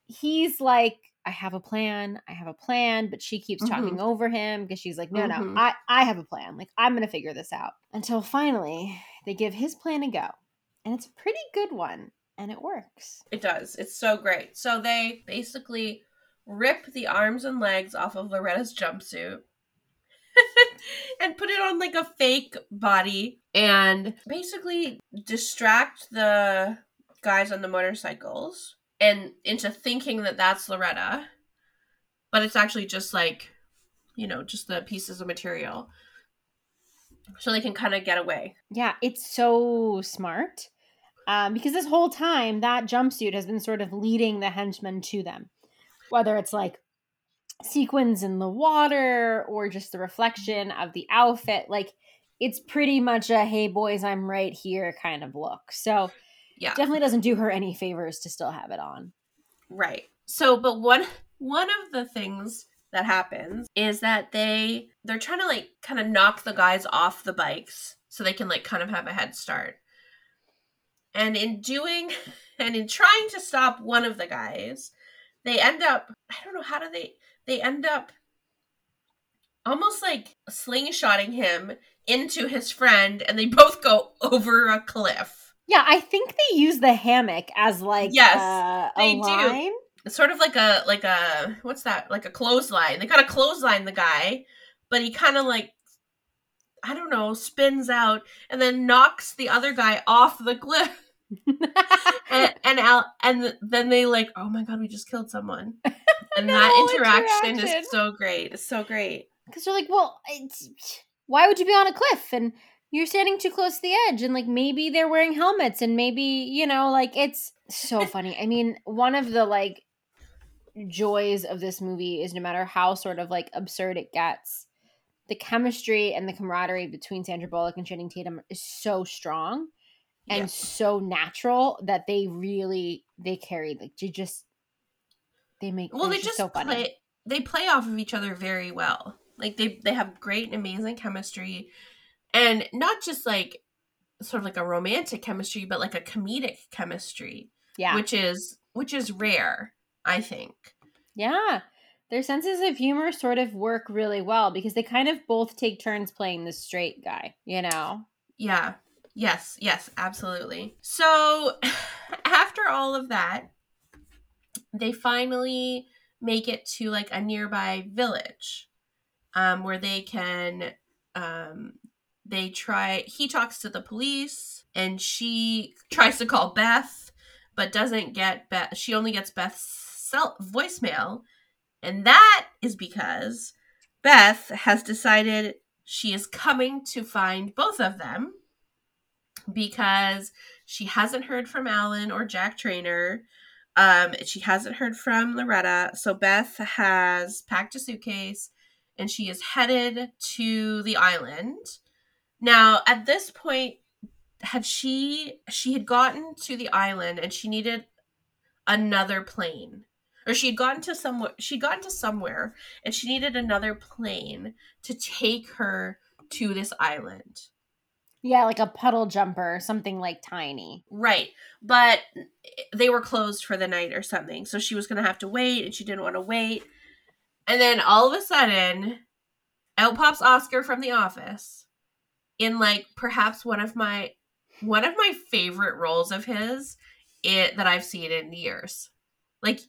he's like, I have a plan. I have a plan, but she keeps mm-hmm. talking over him because she's like, no, mm-hmm. no, I, I have a plan. Like, I'm going to figure this out. Until finally, they give his plan a go. And it's a pretty good one. And it works. It does. It's so great. So they basically rip the arms and legs off of Loretta's jumpsuit and put it on like a fake body and basically distract the guys on the motorcycles and into thinking that that's Loretta, but it's actually just like, you know, just the pieces of material. So they can kind of get away. Yeah, it's so smart. Um, because this whole time, that jumpsuit has been sort of leading the henchmen to them. Whether it's like sequins in the water or just the reflection of the outfit, like it's pretty much a hey boys, I'm right here kind of look. So yeah. definitely doesn't do her any favors to still have it on. Right. So but one one of the things that happens is that they they're trying to like kind of knock the guys off the bikes so they can like kind of have a head start. And in doing and in trying to stop one of the guys they end up i don't know how do they they end up almost like slingshotting him into his friend and they both go over a cliff yeah, I think they use the hammock as like yes, uh, they line. do. It's sort of like a like a what's that? Like a clothesline. They kind of clothesline the guy, but he kind of like I don't know, spins out and then knocks the other guy off the cliff. and and, Al, and then they like, oh my god, we just killed someone. And no, that interaction, interaction, is so great. It's so great. because they're like, well, why would you be on a cliff and you're standing too close to the edge and like maybe they're wearing helmets and maybe you know like it's so funny i mean one of the like joys of this movie is no matter how sort of like absurd it gets the chemistry and the camaraderie between sandra bullock and channing tatum is so strong and yeah. so natural that they really they carry like you just they make well they just, so funny. play they play off of each other very well. Like they they have great and amazing chemistry. And not just like sort of like a romantic chemistry but like a comedic chemistry yeah. which is which is rare i think. Yeah. Their senses of humor sort of work really well because they kind of both take turns playing the straight guy you know? Yeah yes yes absolutely. So after all of that they finally make it to like a nearby village um, where they can um, they try he talks to the police and she tries to call beth but doesn't get beth she only gets beth's cell voicemail and that is because beth has decided she is coming to find both of them because she hasn't heard from alan or jack trainer um, she hasn't heard from loretta so beth has packed a suitcase and she is headed to the island now, at this point, had she she had gotten to the island and she needed another plane. Or she had gotten to somewhere she'd gotten to somewhere and she needed another plane to take her to this island. Yeah, like a puddle jumper, something like tiny. Right. But they were closed for the night or something. So she was going to have to wait and she didn't want to wait. And then all of a sudden, out pops Oscar from the office in like perhaps one of my one of my favorite roles of his it that I've seen in years. Like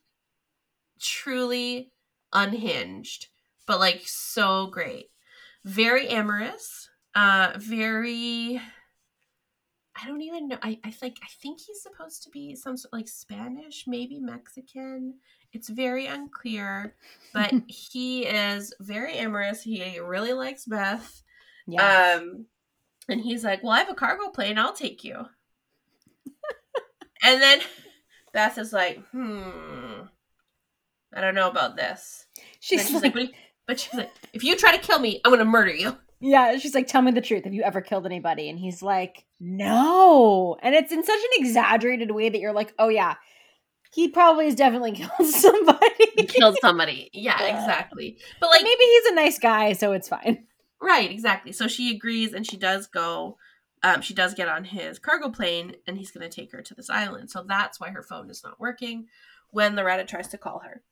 truly unhinged, but like so great. Very amorous, uh very I don't even know. I, I think I think he's supposed to be some sort like Spanish, maybe Mexican. It's very unclear, but he is very amorous. He really likes Beth. Yeah. Um, and he's like, Well, I have a cargo plane. I'll take you. and then Beth is like, Hmm, I don't know about this. She's, she's like, like But she's like, If you try to kill me, I'm going to murder you. Yeah, she's like, Tell me the truth. Have you ever killed anybody? And he's like, No. And it's in such an exaggerated way that you're like, Oh, yeah. He probably has definitely killed somebody. killed somebody. Yeah, exactly. But like but maybe he's a nice guy, so it's fine. Right, exactly. So she agrees and she does go. Um, she does get on his cargo plane and he's going to take her to this island. So that's why her phone is not working when Loretta tries to call her.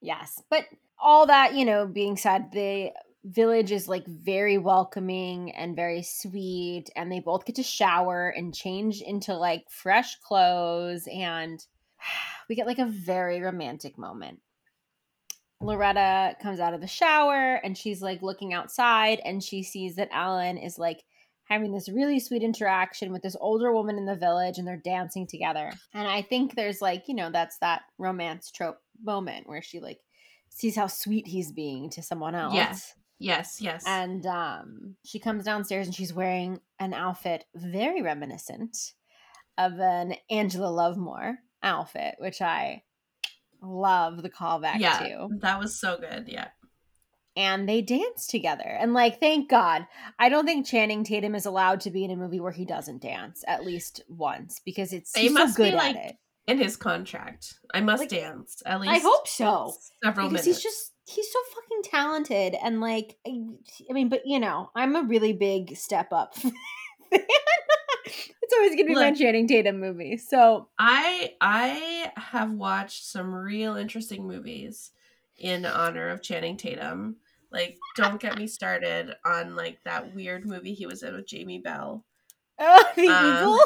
Yes. But all that, you know, being said, the village is like very welcoming and very sweet. And they both get to shower and change into like fresh clothes. And we get like a very romantic moment. Loretta comes out of the shower and she's like looking outside and she sees that Alan is like having this really sweet interaction with this older woman in the village and they're dancing together. And I think there's like, you know, that's that romance trope moment where she like sees how sweet he's being to someone else. Yes. Yes, yes. And um she comes downstairs and she's wearing an outfit very reminiscent of an Angela Lovemore outfit, which I love the callback yeah, to. That was so good. Yeah. And they dance together. And like, thank God. I don't think Channing Tatum is allowed to be in a movie where he doesn't dance at least once because it's they he's so good be, like, at it. In his contract. I must like, dance at least. I hope so. Several because minutes. He's just he's so fucking talented and like I, I mean, but you know, I'm a really big step up it's always gonna be my Channing Tatum movie. So I I have watched some real interesting movies in honor of Channing Tatum. Like, don't get me started on like that weird movie he was in with Jamie Bell. Oh, the um, Eagle.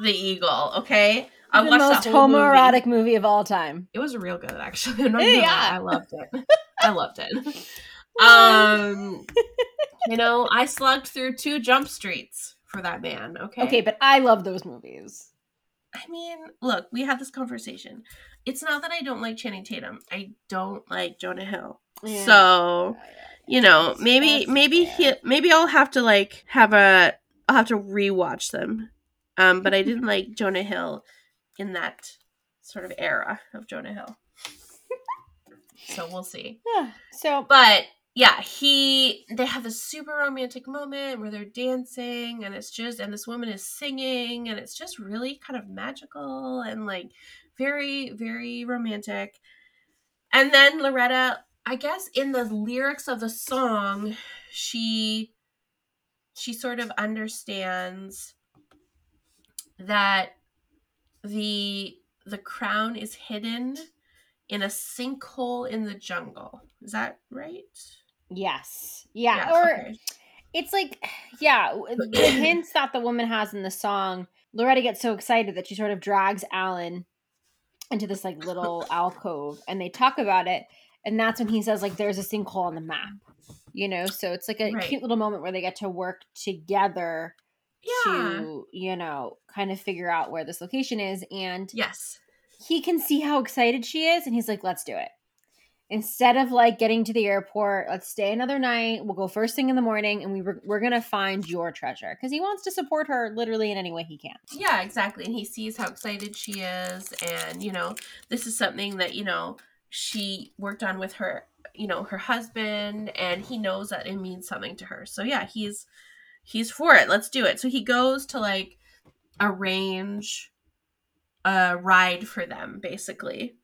The Eagle. Okay, I the most homoerotic movie. movie. of all time. It was real good, actually. yeah, I loved it. I loved it. Um, you know, I slugged through two Jump Streets for that man. Okay. Okay, but I love those movies. I mean, look, we had this conversation. It's not that I don't like Channing Tatum. I don't like Jonah Hill. Yeah. So you know, maybe maybe he, maybe I'll have to like have a I'll have to rewatch them. Um, but I didn't like Jonah Hill in that sort of era of Jonah Hill. So we'll see. Yeah. So But yeah, he they have this super romantic moment where they're dancing and it's just and this woman is singing and it's just really kind of magical and like very very romantic. And then Loretta, I guess in the lyrics of the song, she she sort of understands that the the crown is hidden in a sinkhole in the jungle. Is that right? yes. Yeah. Yes, or okay. it's like yeah, the hints that the woman has in the song, Loretta gets so excited that she sort of drags Alan into this like little alcove and they talk about it and that's when he says like there's a sinkhole on the map. You know, so it's like a Right. cute little moment where they get to work together Yeah. to, you know, kind of figure out where this location is and Yes. He can see how excited she is and he's like let's do it instead of like getting to the airport let's stay another night we'll go first thing in the morning and we were, we're gonna find your treasure because he wants to support her literally in any way he can Yeah, exactly. And he sees how excited she is and, you know, this is something that, you know, she worked on with her, you know, her husband and he knows that it means something to her. So yeah, he's he's for it. Let's do it. So he goes to like arrange a ride for them basically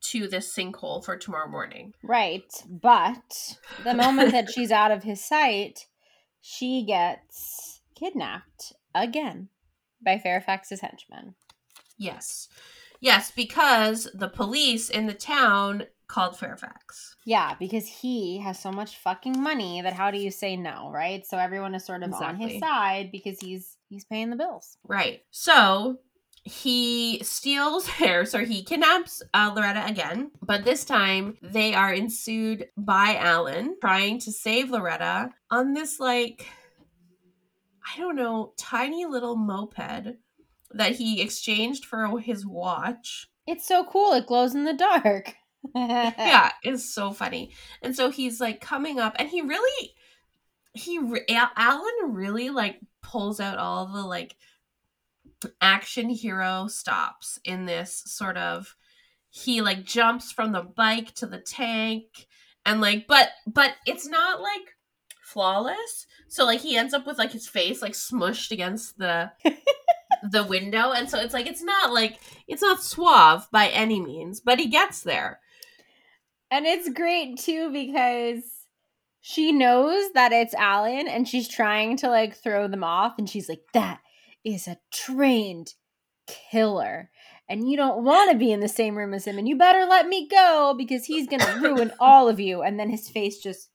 to this sinkhole for tomorrow morning. right but the moment that she's out of his sight she gets kidnapped again by fairfax's henchmen Yes. Yes, because the police in the town called Fairfax. yeah because he has so much fucking money that how do you say no right so everyone is sort of on his side because he's he's paying the bills Right. So he steals her, so he kidnaps uh, Loretta again, but this time they are ensued by Alan trying to save Loretta on this, like, I don't know, tiny little moped that he exchanged for his watch. It's so cool. It glows in the dark. yeah, it's so funny. And so he's like coming up, and he really, he, Alan really like pulls out all the like action hero stops in this sort of. He like jumps from the bike to the tank, and like, but but it's not like flawless. So like he ends up with like his face like smushed against the the window, and so it's like it's not like it's not suave by any means, but he gets there. And it's great too because she knows that it's Alan and she's trying to like throw them off. And she's like, that is a trained killer. And you don't want to be in the same room as him. And you better let me go because he's going to ruin all of you. And then his face just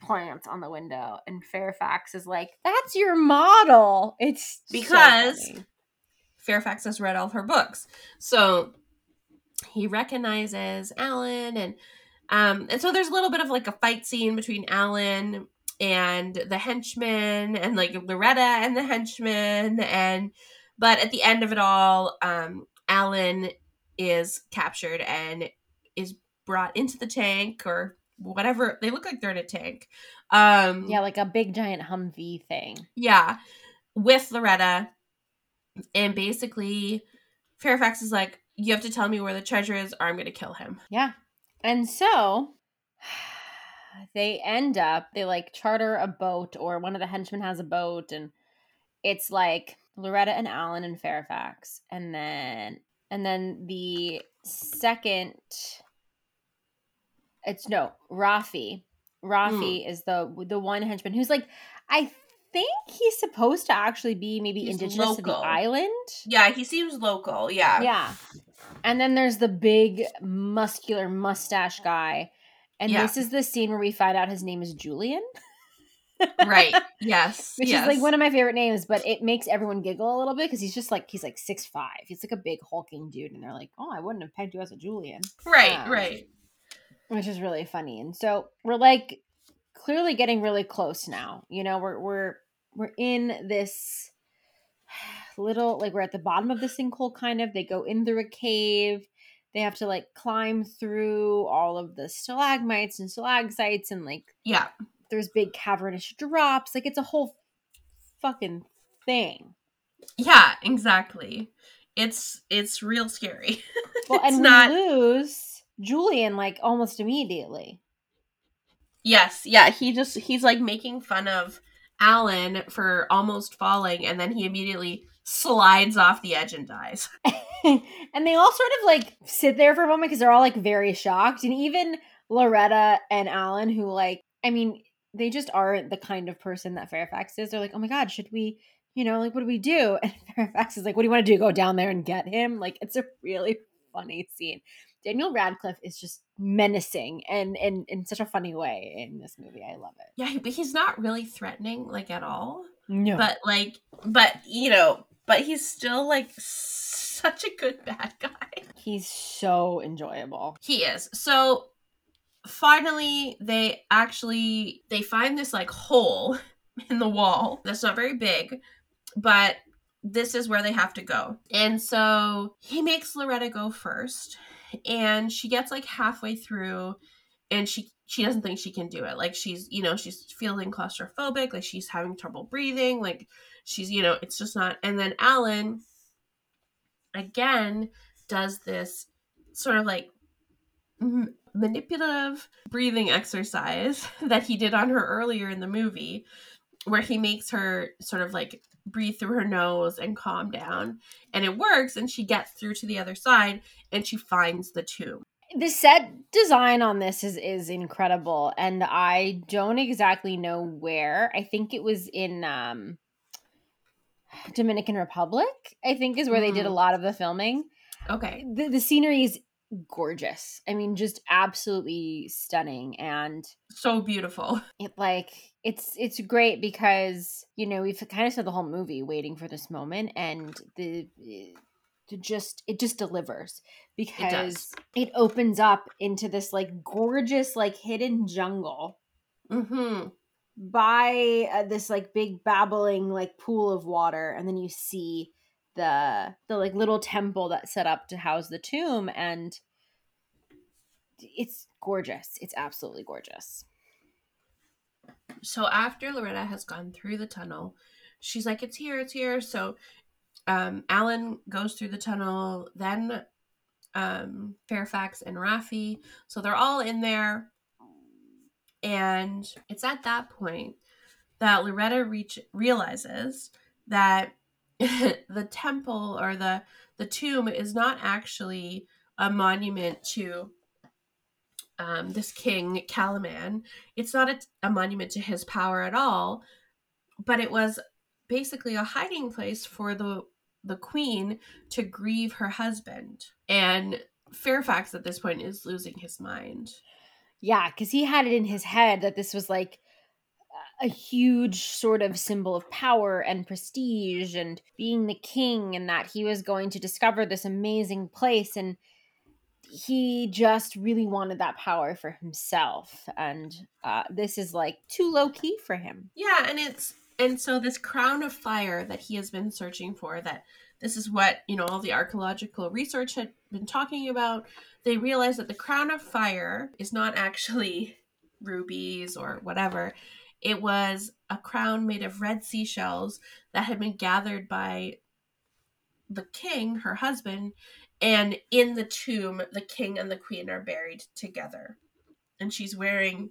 plants on the window. And Fairfax is like, that's your model. It's Because- funny. Fairfax has read all her books. So he recognizes Alan and um and so there's a little bit of like a fight scene between Alan and the henchman and like Loretta and the henchman and but at the end of it all um Alan is captured and is brought into the tank or whatever they look like they're in a tank um yeah, like a big giant Humvee thing. yeah, with Loretta. And basically, Fairfax is like, You have to tell me where the treasure is, or I'm going to kill him. Yeah. And so they end up, they like charter a boat, or one of the henchmen has a boat, and it's like Loretta and Alan and Fairfax. And then, and then the second, it's no, Rafi. Rafi hmm. is the the one henchman who's like, I think he's supposed to actually be maybe He's indigenous to the island. Yeah, he seems local. Yeah. Yeah. And then there's the big muscular mustache guy. And Yeah. this is the scene where we find out his name is Julian, Right. Yes. which yes. is like one of my favorite names, but it makes everyone giggle a little bit because he's just like he's like six five. He's like a big hulking dude, and they're like, "Oh, I wouldn't have pegged you as a Julian," Right, um, right. which is really funny. And so we're like clearly getting really close now. You know, we're we're we're in this little like we're at the bottom of the sinkhole kind of. They go in through a cave. They have to like climb through all of the stalagmites and stalactites and like yeah. there's big cavernous drops like it's a whole fucking thing. Yeah exactly. It's it's real scary. Well and not... we lose julian like almost immediately. Yes yeah he just he's like making fun of alan for almost falling and then he immediately slides off the edge and dies and they all sort of like sit there for a moment because they're all like very shocked. And even Loretta and Alan, who like, I mean, they just aren't the kind of person that Fairfax is. They're like, oh my God, should we, you know, like, what do we do? And Fairfax is like, what do you want to do? Go down there and get him? Like, it's a really funny scene. Daniel Radcliffe is just menacing and in in such a funny way in this movie. I love it. Yeah, but he's not really threatening like at all. No. But like but you know, but he's still like such a good bad guy. He's so enjoyable. He is. So finally they actually they find this like hole in the wall that's not very big, but this is where they have to go. And so he makes Loretta go first and she gets like halfway through and she she doesn't think she can do it. Like she's, you know, she's feeling claustrophobic, like she's having trouble breathing, like she's, you know, it's just not. And then Alan again does this sort of like m- manipulative breathing exercise that he did on her earlier in the movie where he makes her sort of like breathe through her nose and calm down and it works and she gets through to the other side and she finds the tomb the set design on this is is incredible and i don't exactly know where i think it was in um Dominican Republic, I think is where mm. they did a mm. lot of the filming. Okay. The, the scenery is gorgeous. I mean, just absolutely stunning and so beautiful. It like it's it's great because you know we've kind of spent the whole movie waiting for this moment, and the it just it just delivers because it, it opens up into this like gorgeous like hidden jungle. Mm-hmm by uh, this like big babbling like pool of water and then you see the the like little temple that's set up to house the tomb and it's gorgeous. It's absolutely gorgeous. So after loretta has gone through the tunnel she's like it's here it's here. So um alan goes through the tunnel then um fairfax and Rafi so they're all in there and it's at that point that Loretta reach, realizes that the temple or the the tomb is not actually a monument to um, this king Calaman. It's not a, a monument to his power at all, but it was basically a hiding place for the the queen to grieve her husband. And Fairfax at this point is losing his mind. Yeah, because he had it in his head that this was like a huge sort of symbol of power and prestige and being the king, and that he was going to discover this amazing place. And he just really wanted that power for himself. And uh, this is like too low key for him. Yeah, and it's, and so this crown of fire that he has been searching for, that this is what, you know, all the archaeological research had been talking about they realize that the crown of fire is not actually rubies or whatever. It was a crown made of red seashells that had been gathered by the king, her husband, and in the tomb, the king and the queen are buried together. And she's wearing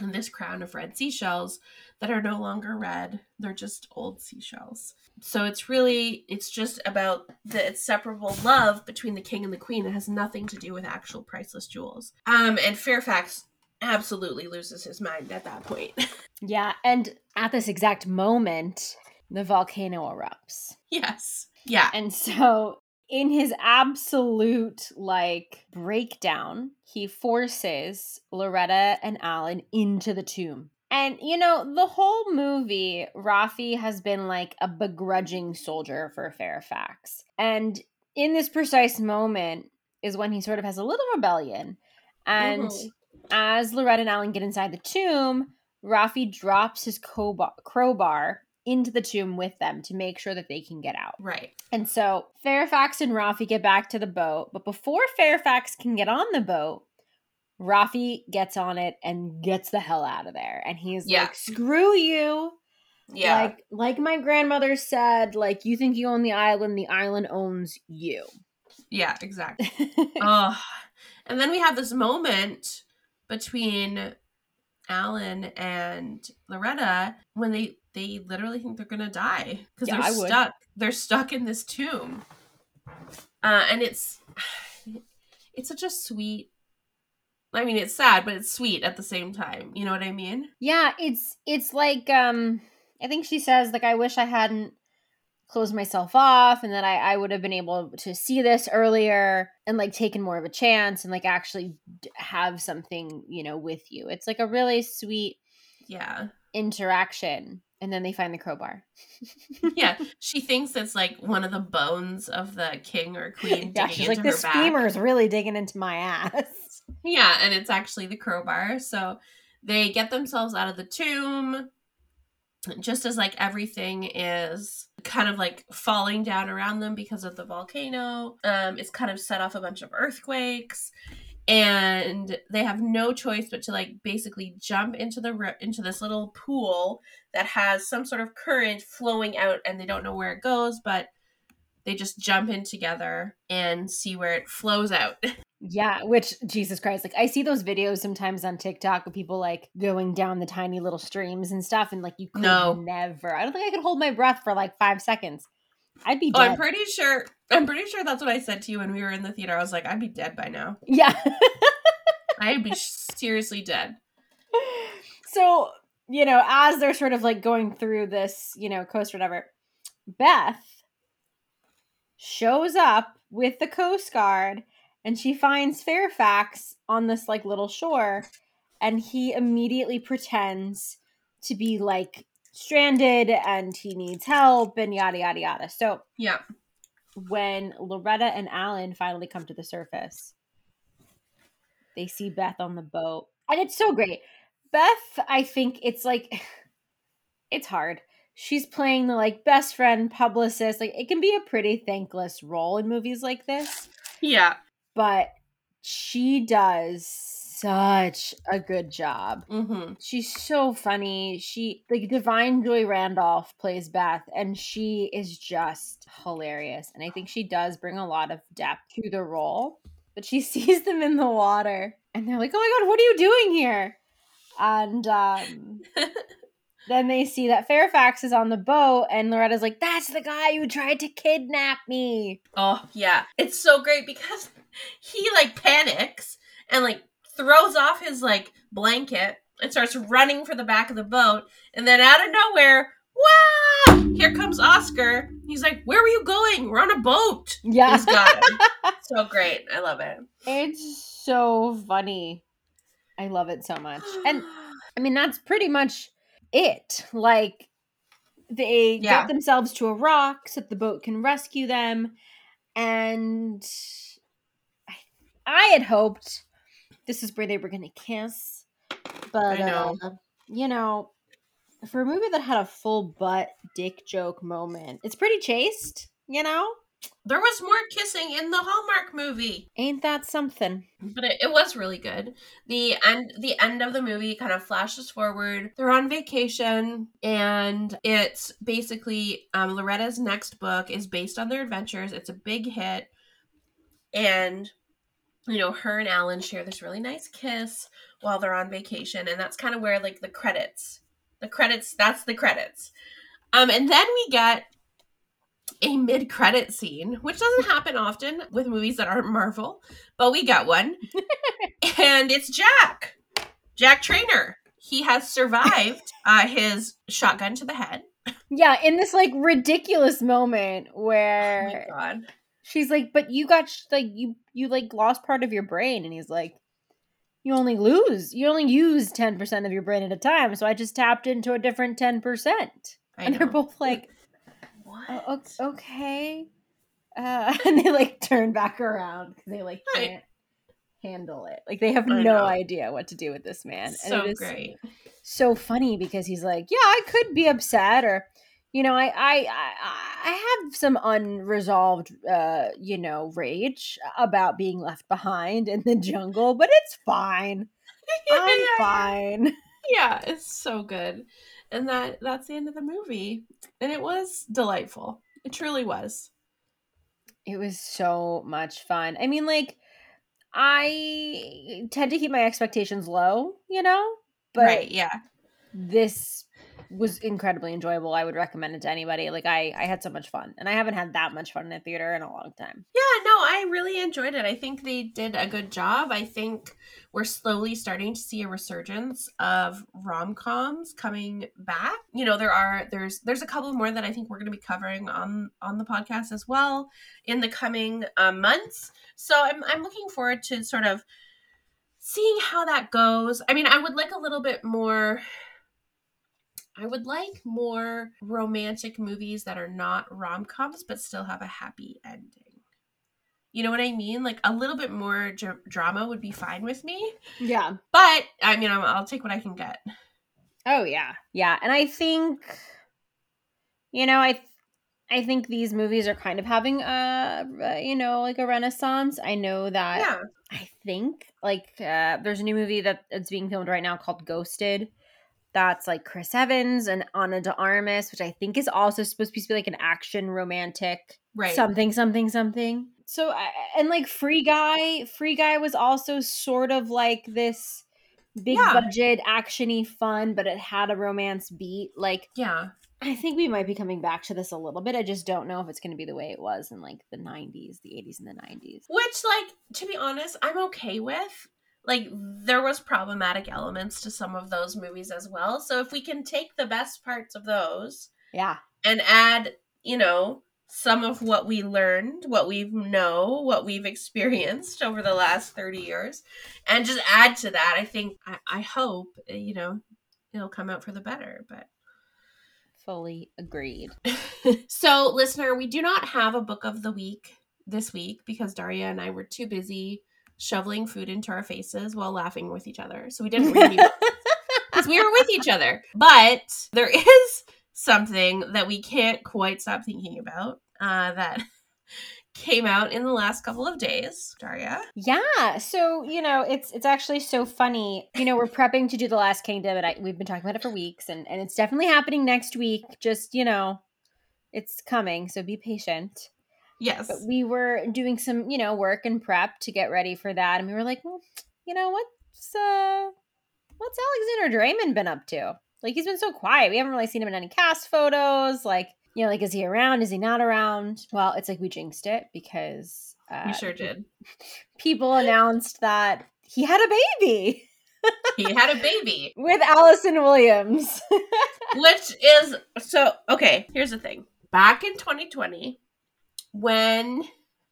this crown of red seashells that are no longer red, they're just old seashells. So it's really it's just about the inseparable love between the king and the queen. It has nothing to do with actual priceless jewels. Um and fairfax absolutely loses his mind at that point. Yeah and at this exact moment the volcano erupts. Yes. Yeah. And so in his absolute like breakdown he forces loretta and alan into the tomb and you know, the whole movie, Rafi has been like a begrudging soldier for Fairfax. And in this precise moment is when he sort of has a little rebellion. And mm-hmm. as Loretta and Alan get inside the tomb, Rafi drops his crowbar into the tomb with them to make sure that they can get out. Right. And so Fairfax and Rafi get back to the boat, but before Fairfax can get on the boat, Rafi gets on it and gets the hell out of there. And he's Yeah. like, screw you. Yeah. Like like my grandmother said, like you think you own the island, the island owns you. yeah, exactly. oh. And then we have this moment between Alan and Loretta when they they literally think they're gonna die because Yeah, they're I would. stuck. They're stuck in this tomb, uh, and it's it's such a sweet. I mean, it's sad, but it's sweet at the same time. You know what I mean? Yeah, it's it's like um I think she says like I wish I hadn't closed myself off and that I, I would have been able to see this earlier and like taken more of a chance and like actually have something, you know, with you. It's like a really sweet Yeah, interaction. And then they find the crowbar. yeah. She thinks it's like one of the bones of the king or queen. yeah, she's like, this back." schemer's really digging into my ass. Yeah, and it's actually the crowbar. So they get themselves out of the tomb just as like everything is kind of like falling down around them because of the volcano. Um it's kind of set off a bunch of earthquakes and they have no choice but to like basically jump into the into this little pool that has some sort of current flowing out and they don't know where it goes but they just jump in together and see where it flows out. Yeah, which Jesus Christ, like I see those videos sometimes on TikTok of people like going down the tiny little streams and stuff, and like you could No. never. I don't think I could hold my breath for like five seconds. I'd be Oh. I'm pretty sure. I'm pretty sure that's what I said to you when we were in the theater. I was like, I'd be dead by now. yeah. I'd be seriously dead. so you know, as they're sort of like going through this, you know, coast or whatever, Beth shows up with the Coast Guard and she finds Fairfax on this like little shore and he immediately pretends to be like stranded and he needs help and yada yada yada. So Yeah. When Loretta and Alan finally come to the surface, they see Beth on the boat. And it's so great. Beth, I think it's like it's hard. She's playing the like best friend publicist. Like it can be a pretty thankless role in movies like this, Yeah. but she does such a good job. Mm-hmm. She's so funny. She like Da'Vine Joy Randolph plays Beth, and she is just hilarious. And I think she does bring a lot of depth to the role. But she sees them in the water, and they're like, "Oh my god, what are you doing here?" And um, then they see that Fairfax is on the boat, and Loretta's like, "That's the guy who tried to kidnap me." Oh, yeah. It's so great because he like panics and like throws off his like blanket and starts running for the back of the boat. And then out of nowhere, wow! Here comes Oscar. He's like, Where were you going? We're on a boat. Yeah, He's got him. so great. I love it. it's so funny. I love it so much, and I mean, that's pretty much it. Like, they Yeah. get themselves to a rock so that the boat can rescue them. And I, I had hoped this is where they were going to kiss. But, know. Uh, you know, for a movie that had a full butt dick joke moment, it's pretty chaste, you know? there was more kissing in the Hallmark movie. Ain't that something? but it, it was really good the end the end of the movie kind of flashes forward they're on vacation and it's basically um, loretta's next book is based on their adventures it's a big hit and you know her and alan share this really nice kiss while they're on vacation and that's kind of where like the credits the credits that's the credits. Um and then we get a mid-credit scene which doesn't happen often with movies that aren't marvel but we got one. And it's jack jack trainer he has survived uh, his shotgun to the head. Yeah, in this like ridiculous moment oh my where god she's like, "But you got like you you like lost part of your brain," and he's like, "You only lose, you only use ten percent of your brain at a time, so I just tapped into a different ten percent." I And they're both like, what "Oh, "Okay," uh, and they like turn back around because they like can't handle it. Like they have I no know. idea what to do with this man. so it is great so funny because he's like, "Yeah, I could be upset," or you know, I I I, I have some unresolved, uh, you know, rage about being left behind in the jungle, but it's fine. I'm yeah, fine. yeah, it's so good. And that that's the end of the movie. And it was delightful. It truly was. It was so much fun. I mean, like, I tend to keep my expectations low, you know, but right, yeah. this was incredibly enjoyable. I would recommend it to anybody. Like I I had so much fun. And I haven't had that much fun in a theater in a long time. Yeah, no, I really enjoyed it. I think they did a good job. I think we're slowly starting to see a resurgence of rom-coms coming back. You know, there are there's there's a couple more that I think we're going to be covering on on the podcast as well in the coming uh, months. So I'm I'm looking forward to sort of seeing how that goes. I mean, I would like a little bit more I would like more romantic movies that are not rom coms but still have a happy ending. You know what I mean? Like a little bit more dr- drama would be fine with me. Yeah. But I mean, I'll, I'll take what I can get. Oh yeah, yeah, and I think, you know, I, I think these movies are kind of having a, you know, like a renaissance. I know that. Yeah. I think like uh, there's a new movie that it's being filmed right now called Ghosted. That's like Chris Evans and Ana de Armas, which I think is also supposed to be like an action romantic Right. something something something. So I- and like Free Guy, Free Guy was also sort of like this big Yeah. budget actiony fun, but it had a romance beat. Like Yeah. I think we might be coming back to this a little bit. I just don't know if it's going to be the way it was in like the 90s, the 80s and the 90s. Which, like, to be honest, I'm okay with. Like, there was problematic elements to some of those movies as well. So if we can take the best parts of those Yeah. and add, you know, some of what we learned, what we know, what we've experienced over the last 30 years, and just add to that, I think, I, I hope, uh, you know, it'll come out for the better. But Fully agreed. so, listener, we do not have a book of the week this week because Daria and I were too busy shoveling food into our faces while laughing with each other. So we didn't read any because we were with each other. But there is something that we can't quite stop thinking about uh, that came out in the last couple of days. Daria? Yeah, so you know, it's it's actually so funny. You know, we're prepping to do the Last Kingdom, and I, we've been talking about it for weeks, and and it's definitely happening next week. Just you know, it's coming, so be patient. Yes. But we were doing some, you know, work and prep to get ready for that, and we were like, well, you know, what's uh, what's Alexander Dreymon been up to? Like, he's been so quiet. We haven't really seen him in any cast photos. Like, you know, like is he around? Is he not around? Well, it's like we jinxed it because uh, we sure did. people announced that he had a baby He had a baby. with Allison Williams. which is so okay here's the thing back in 2020 when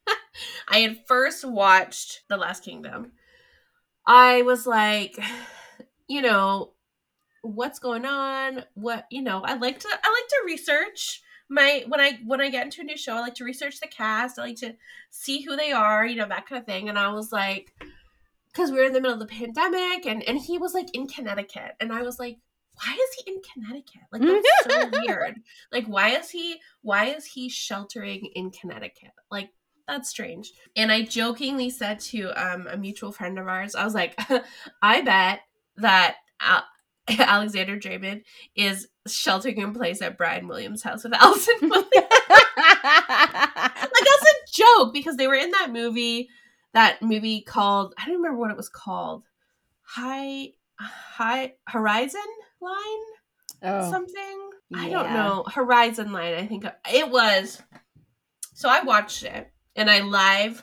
i had first watched the last kingdom i was like you know what's going on? What you know i like to i like to research my when i when i get into a new show i like to research the cast. I like to see who they are you know that kind of thing. And i was like because we were in the middle of the pandemic and and he was like in connecticut. And i was like why is he in Connecticut? Like that's so weird. Like why is he why is he sheltering in Connecticut? Like that's strange. And I jokingly said to um, a mutual friend of ours, I was like, I bet that Al- Alexander Dreymon is sheltering in place at Brian Williams' house with Allison Williams. like that's a joke because they were in that movie, that movie called I don't remember what it was called. High High Horizon Line oh, something. I don't know. Horizon Line, I think it was. So I watched it and I live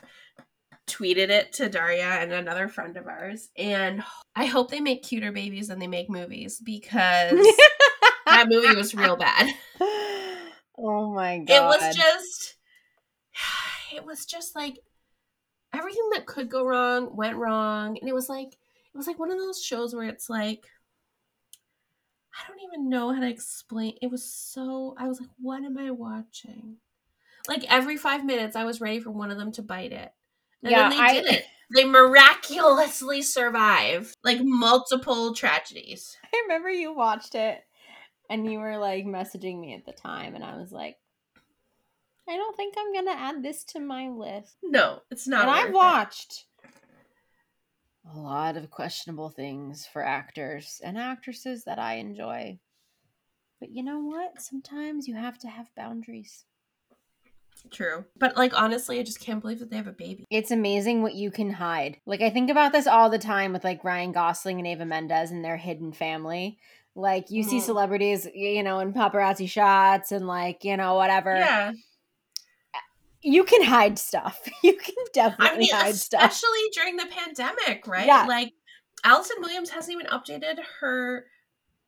tweeted it to Daria and another friend of ours. And I hope they make cuter babies than they make movies because that movie was real bad. oh my god! It was just, it was just like everything that could go wrong went wrong, and it was like it was like one of those shows where it's like I don't even know how to explain. It was so I was like, what am I watching? Like every five minutes, I was ready for one of them to bite it, and Yeah, then they I- did it. They miraculously survived like multiple tragedies. I remember you watched it, and you were like messaging me at the time, and I was like, I don't think I'm gonna add this to my list. No, it's not. And I've watched a lot of questionable things for actors and actresses that I enjoy. But you know what? Sometimes you have to have boundaries. True. But like honestly, I just can't believe that they have a baby. It's amazing what you can hide. Like I think about this all the time with like Ryan Gosling and Eva Mendes and their hidden family. Like you mm-hmm. see celebrities, you know, in paparazzi shots and like, you know, whatever. Yeah. You can hide stuff. You can definitely I mean, hide stuff. Especially during the pandemic, right? Yeah. Like Allison Williams hasn't even updated her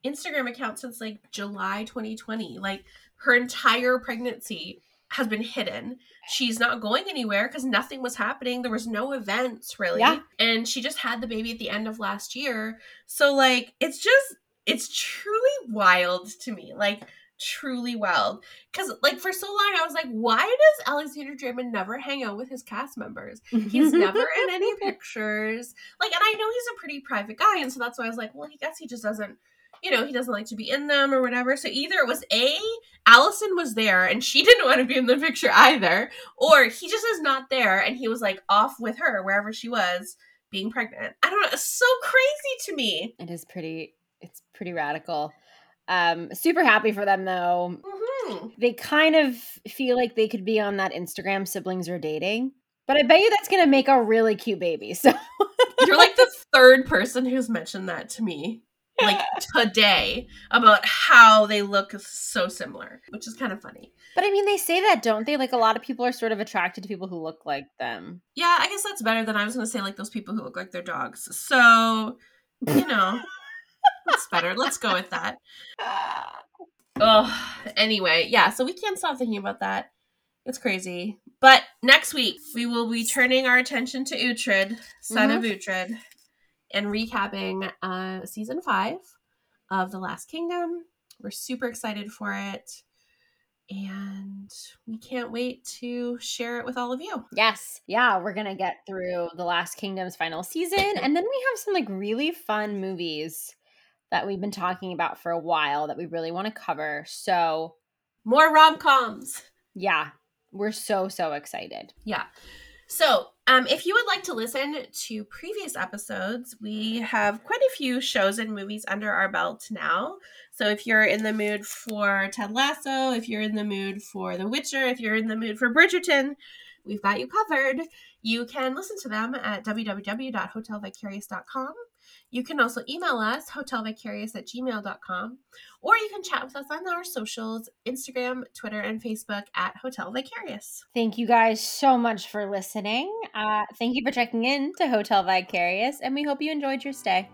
Instagram account since like July 2020. Like her entire pregnancy has been hidden. She's not going anywhere because nothing was happening. There was no events really. Yeah. And she just had the baby at the end of last year. So like it's just it's truly wild to me. Like truly wild. Cause like for so long I was like, why does Alexander Dreymon never hang out with his cast members? He's never in any pictures. Like and I know he's a pretty private guy, and so that's why I was like, well, I guess he just doesn't you know, he doesn't like to be in them or whatever. So either it was A, Allison was there and she didn't want to be in the picture either, or he just is not there and he was like off with her wherever she was being pregnant. I don't know. It's so crazy to me. It is pretty, it's pretty radical. Um, super happy for them though. Mm-hmm. They kind of feel like they could be on that Instagram siblings are dating. But I bet you that's gonna make a really cute baby. So you're like the third person who's mentioned that to me like today about how they look so similar, which is kind of funny. But I mean, they say that, don't they? Like a lot of people are sort of attracted to people who look like them. Yeah, I guess that's better than I was going to say like those people who look like their dogs. So, you know, that's better. Let's go with that. Oh, anyway, yeah. So we can't stop thinking about that. It's crazy. But next week we will be turning our attention to Uhtred, son mm-hmm. of Uhtred and recapping uh, season five of The Last Kingdom. We're super excited for it. And we can't wait to share it with all of you. Yes. Yeah, we're going to get through The Last Kingdom's final season. and then we have some like really fun movies that we've been talking about for a while that we really want to cover. So, more rom coms. Yeah, we're so, so excited. Yeah. So, um, if you would like to listen to previous episodes, we have quite a few shows and movies under our belt now. So, if you're in the mood for Ted Lasso, if you're in the mood for The Witcher, if you're in the mood for Bridgerton, we've got you covered. You can listen to them at www.hotelvicarious.com. You can also email us, hotelvicarious at gmail.com, or you can chat with us on our socials Instagram, Twitter, and Facebook at Hotel Vicarious. Thank you guys so much for listening. Uh, thank you for checking in to Hotel Vicarious, and we hope you enjoyed your stay.